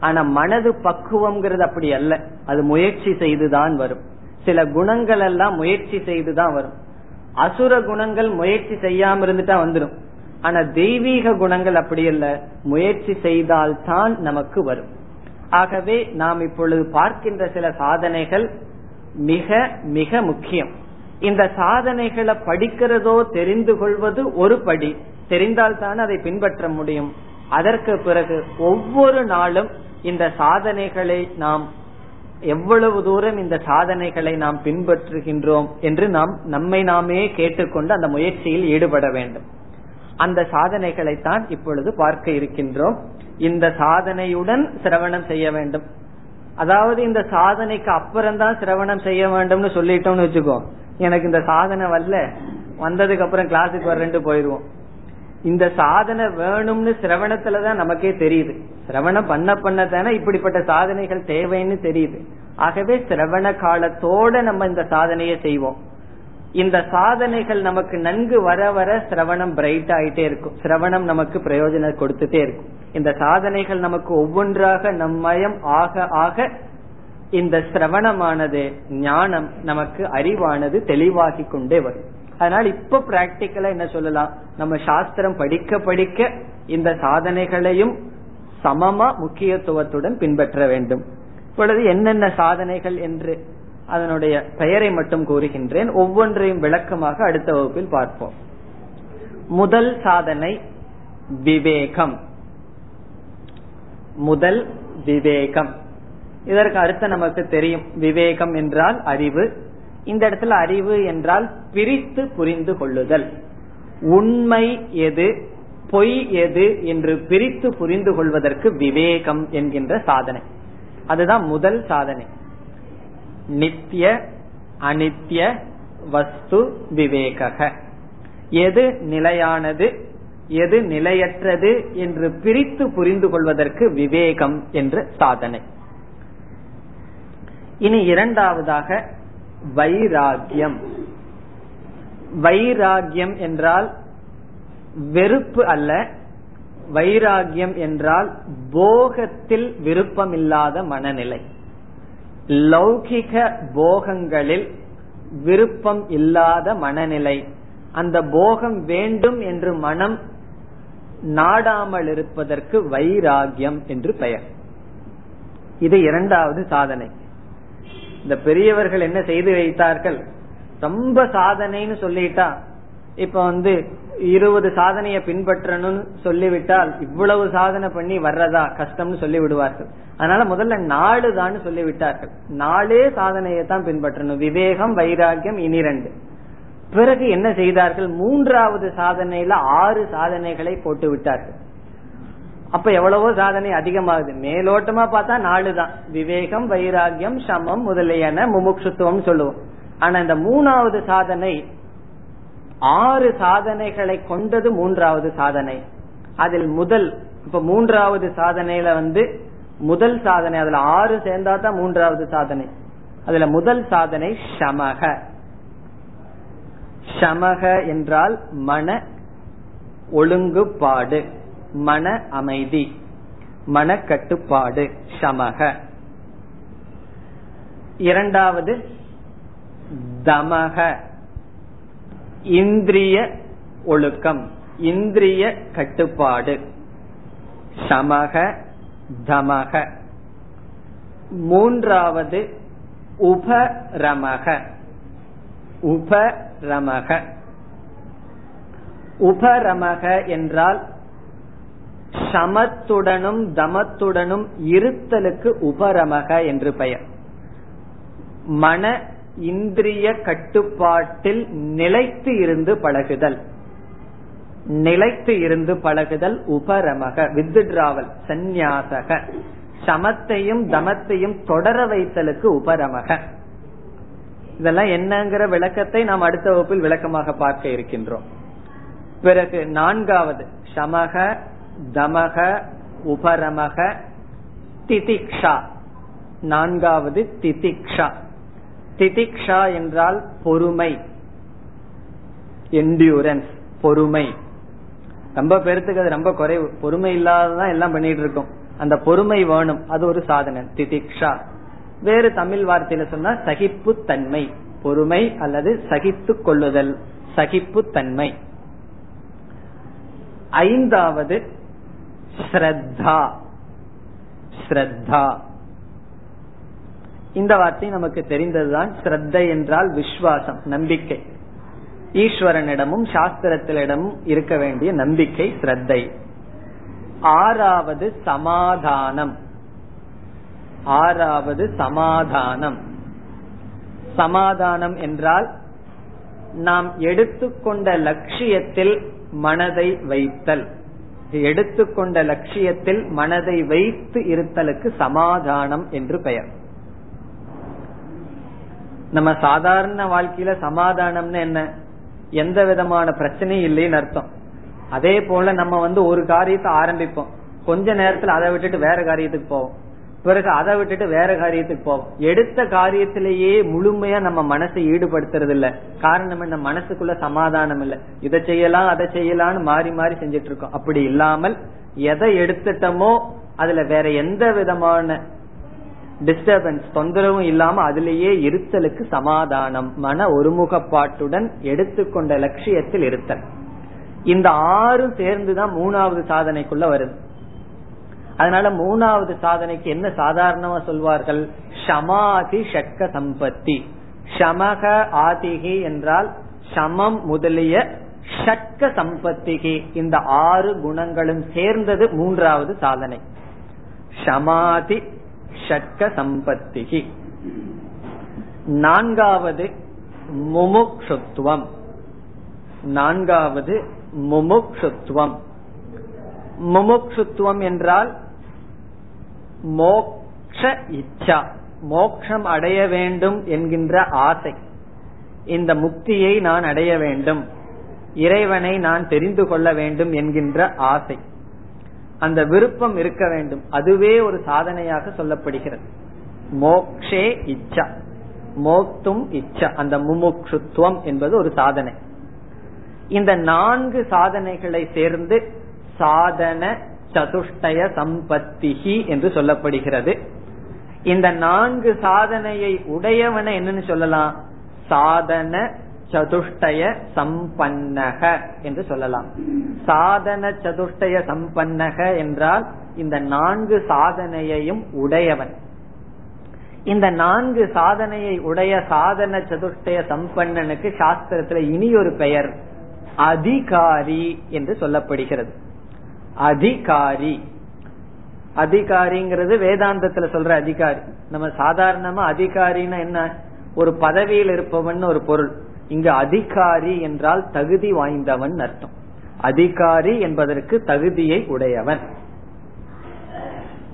S2: ஆனா மனது பக்குவம்ங்கிறது அப்படி அல்ல. அது முயற்சி செய்துதான் வரும். சில குணங்கள் எல்லாம் முயற்சி செய்துதான் வரும். அசுர குணங்கள் முயற்சி செய்யாம இருந்துட்டா வந்துடும் ஆனா தெய்வீக குணங்கள் அப்படி அல்ல. முயற்சி செய்தால்தான் நமக்கு வரும். ஆகவே நாம் இப்பொழுது பார்க்கின்ற சில சாதனைகள் மிக மிக முக்கியம். இந்த சாதனைகளை படிக்கிறதோ தெரிந்து கொள்வது ஒரு படி. தெரிந்தால்தான் அதை பின்பற்ற முடியும். அதற்கு பிறகு ஒவ்வொரு நாளும் இந்த சாதனைகளை நாம் எவ்வளவு தூரம் இந்த சாதனைகளை நாம் பின்பற்றுகின்றோம் என்று நாம் நம்மை நாமே கேட்டுக்கொண்டு அந்த முயற்சியில் ஈடுபட வேண்டும். அந்த சாதனைகளை தான் இப்பொழுது பார்க்க இருக்கின்றோம். இந்த சாதனையுடன் சிரவணம் செய்ய வேண்டும். அதாவது இந்த சாதனைக்கு அப்புறம்தான் சிரவணம் செய்ய வேண்டும்னு சொல்லிட்டோம்னு வச்சுக்கோ. எனக்கு இந்த சாதனை வரல. வந்ததுக்கு அப்புறம் கிளாஸுக்கு வரேன்ட்டு போயிருவோம். இந்த சாதனை வேணும்னு சிரவணத்துலதான் நமக்கே தெரியுது. சிரவணம் பண்ண பண்ண தானே இப்படிப்பட்ட சாதனைகள் தேவைன்னு தெரியுது. ஆகவே சிரவண காலத்தோட நம்ம இந்த சாதனையை செய்வோம். இந்த சாதனைகள் நமக்கு நன்கு வர வர சிரவணம் பிரைட் ஆயிட்டே இருக்கும். சிரவணம் நமக்கு பிரயோஜனம் கொடுத்துட்டே இருக்கும். இந்த சாதனைகள் நமக்கு ஒவ்வொன்றாக நம்மயம் ஆக ஆக இந்த சிரவணமானது ஞானம் நமக்கு அறிவானது தெளிவாகி கொண்டே வரும். அதனால இப்ப பிராக்டிக்கலா என்ன சொல்லலாம்? நம்ம சாஸ்திரம் படிக்க படிக்க இந்த சாதனைகளையும் சமமா முக்கியத்துவத்துடன் பின்பற்ற வேண்டும். இப்பொழுது என்னென்ன சாதனைகள் என்று அதனுடைய பெயரை மட்டும் கூறுகின்றேன். ஒவ்வொன்றையும் விளக்கமாக அடுத்த வகுப்பில் பார்ப்போம். முதல் சாதனை விவேகம். முதல் விவேகம். இதற்கு அடுத்த நமக்கு தெரியும் விவேகம் என்றால் அறிவு. இந்த இடத்துல அறிவு என்றால் பிரித்து புரிந்து கொள்ளுதல். உண்மை எது பொய் எது என்று பிரித்து புரிந்து கொள்வதற்கு விவேகம் என்கின்ற சாதனை. அதுதான் முதல் சாதனை. நித்திய அனித்ய வஸ்து விவேக எது நிலையானது எது நிலையற்றது என்று பிரித்து புரிந்து கொள்வதற்கு விவேகம் என்ற சாதனை. இனி இரண்டாவதாக வைராகியம் வைராகியம் என்றால் வெறுப்பு அல்ல வைராகியம் என்றால் போகத்தில் விருப்பமில்லாத மனநிலை. லௌகிக போகங்களில் விருப்பம் இல்லாத மனநிலை. அந்த போகம் வேண்டும் என்று மனம் நாடாமல் இருப்பதற்கு வைராகியம் என்று பெயர். இது இரண்டாவது சாதனை. இந்த பெரியவர்கள் என்ன செய்து வைத்தார்கள்? ரொம்ப சாதனைன்னு சொல்லிட்டா இப்ப வந்து இருபது சாதனையை பின்பற்றணும்னு சொல்லிவிட்டால் இவ்வளவு சாதனை பண்ணி வர்றதா? கஷ்டம்னு சொல்லி விடுவார்கள் அதனால முதல்ல நாலு தான் சொல்லி விட்டார்கள் நாலே சாதனையை தான் பின்பற்றணும். விவேகம் வைராகியம் இனி ரெண்டு. பிறகு என்ன செய்தார்கள்? மூன்றாவது சாதனையில ஆறு சாதனைகளை போட்டு விட்டார்கள் அப்ப எவ்வளவோ சாதனை அதிகமாகுது. மேலோட்டமா பார்த்தா நாலு தான் விவேகம் வைராகியம் சமம் முதலியன முமுட்சுத்துவம் சொல்லுவோம். ஆனா இந்த மூணாவது சாதனை ஆறு சாதனைகளை கொண்டது மூன்றாவது சாதனை. அதில் முதல் இப்ப மூன்றாவது சாதனையில வந்து முதல் சாதனை அதுல ஆறு சேர்ந்தா தான் மூன்றாவது சாதனை. அதுல முதல் சாதனை சமக சமக என்றால் மன ஒழுங்குபாடு மன அமைதி மன கட்டுப்பாடு சமக இரண்டாவது தமக. இந்திரிய ஒழுக்கம் இந்திரிய கட்டுப்பாடு சமக தமக. மூன்றாவது உபரமக. உபரமக. உபரமக என்றால் சமத்துடனும் தமத்துடனும் இருத்தலுக்கு உபரமக என்று பெயர். மன இந்திரிய கட்டுப்பாட்டில் நிலைத்து இருந்து பழகுதல். நிலைத்து இருந்து பழகுதல் உபரமக வித்ட்ராவல் சந்நியாசக. சமத்தையும் தமத்தையும் தொடர வைத்தலுக்கு உபரமக. இதெல்லாம் என்னங்கிற விளக்கத்தை நாம் அடுத்த வகுப்பில் விளக்கமாக பார்க்க இருக்கின்றோம். பிறகு நான்காவது சமக தமக உபரமக திதிக்ஷா. நான்காவது திதிக்ஷா. திதிக்ஷா என்றால் பொறுமை. என்டியூரன்ஸ் பொறுமை. ரொம்ப பேர்த்துக்கு அது ரொம்ப குறைவு. பொறுமை இல்லாததான் எல்லாம் பண்ணிட்டு இருக்கோம். அந்த பொறுமை வேணும். அது ஒரு சாதனை. திதிக்ஷா. வேறு தமிழ் வார்த்தையில சொன்னா சகிப்பு தன்மை பொறுமை அல்லது சகித்து கொள்ளுதல். சகிப்பு தன்மை ஐந்தாவது ஸ்ரத்தா. ஸ்ரத்தா. இந்த வார்த்தை நமக்கு தெரிந்ததுதான் ஸ்ரத்தை என்றால் விஸ்வாசம் நம்பிக்கை. ஈஸ்வரனிடமும் சாஸ்திரத்திலிடமும் இருக்க வேண்டிய நம்பிக்கை ஸ்ரத்தை. ஆறாவது சமாதானம். ஆறாவது சமாதானம். சமாதானம் என்றால் நாம் எடுத்துக்கொண்ட லட்சியத்தில் மனதை வைத்தல். எடுத்துக்கொண்ட லட்சியத்தில் மனதை வைத்து இருத்தலுக்கு சமாதானம் என்று பெயர். நம்ம சாதாரண வாழ்க்கையில சமாதானம்னு என்ன? எந்த விதமான பிரச்சனையும் இல்லைன்னு அர்த்தம். அதே போல நம்ம வந்து ஒரு காரியத்தை ஆரம்பிப்போம். கொஞ்ச நேரத்துல அதை விட்டுட்டு வேற காரியத்துக்கு போவோம். பிறகு அதை விட்டுட்டு வேற காரியத்துக்கு போவோம். எடுத்த காரியத்திலேயே முழுமையா நம்ம மனசை ஈடுபடுத்துறது இல்ல காரணம் என்ன? மனசுக்குள்ள சமாதானம் இல்ல. இதை செய்யலாம் அதை செய்யலாம்னு மாறி மாறி செஞ்சிட்டு இருக்கோம். அப்படி இல்லாமல் எதை எடுத்துட்டோமோ அதுல வேற எந்த விதமான டிஸ்டர்பன்ஸ் தொந்தரவும் இல்லாம அதுலேயே இருத்தலுக்கு சமாதானம் மன ஒருமுகப்பாட்டுடன் எடுத்துக்கொண்ட லட்சியத்தில் இருத்தல். இந்த ஆறும் சேர்ந்துதான் மூணாவது சாதனைக்குள்ள வருது. அதனால மூணாவது சாதனைக்கு என்ன சாதாரணமா சொல்வார்கள்? ஷமாதி ஷக்க சம்பத்தி. ஷமக ஆதிகி என்றால் சமம் முதலிய ஷக்க சம்பத்திகி. இந்த ஆறு குணங்களும் சேர்ந்தது மூன்றாவது சாதனை. ஷமாதி ஷட்க சம்பத்திகி. நான்காவது முமுக்ஷுத்துவம். நான்காவது முமுக்ஷுத்துவம். முமுக்ஷுத்துவம் என்றால் மோக்ஷ இச்சா. மோக்ஷம் அடைய வேண்டும் என்கின்ற ஆசை. இந்த முக்தியை நான் அடைய வேண்டும். இறைவனை நான் தெரிந்து கொள்ள வேண்டும் என்கின்ற ஆசை. அந்த விருப்பம் இருக்க வேண்டும். அதுவே ஒரு சாதனையாக சொல்லப்படுகிறது. மோக்ஷே இச்சா. மோக்தும் இச்சா. அந்த முமுக்ஷுத்துவம் என்பது ஒரு சாதனை. இந்த நான்கு சாதனைகளை சேர்ந்து சாதன சதுஷ்டய சம்பத்திகி என்று சொல்லப்படுகிறது. இந்த நான்கு சாதனையை உடையவன என்னன்னு சொல்லலாம்? சாதன சதுஷ்டய சம்பன்னக என்று சொல்லலாம். சாதன சதுஷ்டய சம்பன்னக என்றால் இந்த நான்கு சாதனையையும் உடையவன். இந்த நான்கு சாதனையை உடைய சாதன சதுஷ்டய சம்பன்னனுக்கு சாஸ்திரத்துல இனி ஒரு பெயர். அதிகாரி என்று சொல்லப்படுகிறது. அதிகாரி. அதிகாரிங்கிறது வேதாந்தத்துல சொல்ற அதிகாரி. நம்ம சாதாரணமா அதிகாரின்னா என்ன? ஒரு பதவியில் இருப்பவன் ஒரு பொருள். இங்கு அதிகாரி என்றால் தகுதி வாய்ந்தவன் அர்த்தம். அதிகாரி என்பதற்கு தகுதியை உடையவன்.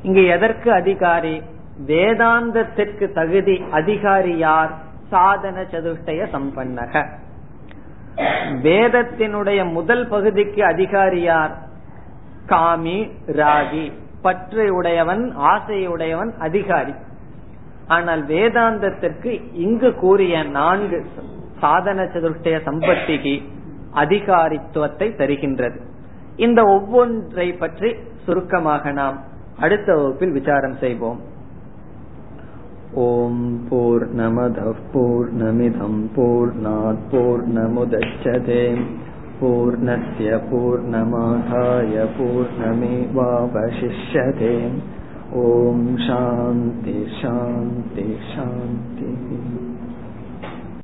S2: இங்கு எதற்கு அதிகாரி? வேதாந்தத்திற்கு தகுதி அதிகாரி யார்? சாதன சதுஷ்டய சம்பன்னக. வேதத்தினுடைய முதல் பகுதிக்கு அதிகாரி யார்? காமி ராகி. பற்று உடையவன் ஆசையுடையவன் அதிகாரி. ஆனால் வேதாந்தத்திற்கு இங்கு கூறிய நான்கு சாதன சதுஷ்டய சம்பத்திக்கு அதிகாரித்துவத்தை தருகின்றது இந்த ஒவ்வொன்றை பற்றி சுருக்கமாக நாம் அடுத்த வகுப்பில் விசாரம் செய்வோம் ஓம் போர் நமத போர் நமிதம் போர் போர் நமுதச்சதே पूर्णस्य पूर्णमाधाय पूर्णमेवावशिष्यते ॐ शान्ति शान्ति शान्तिः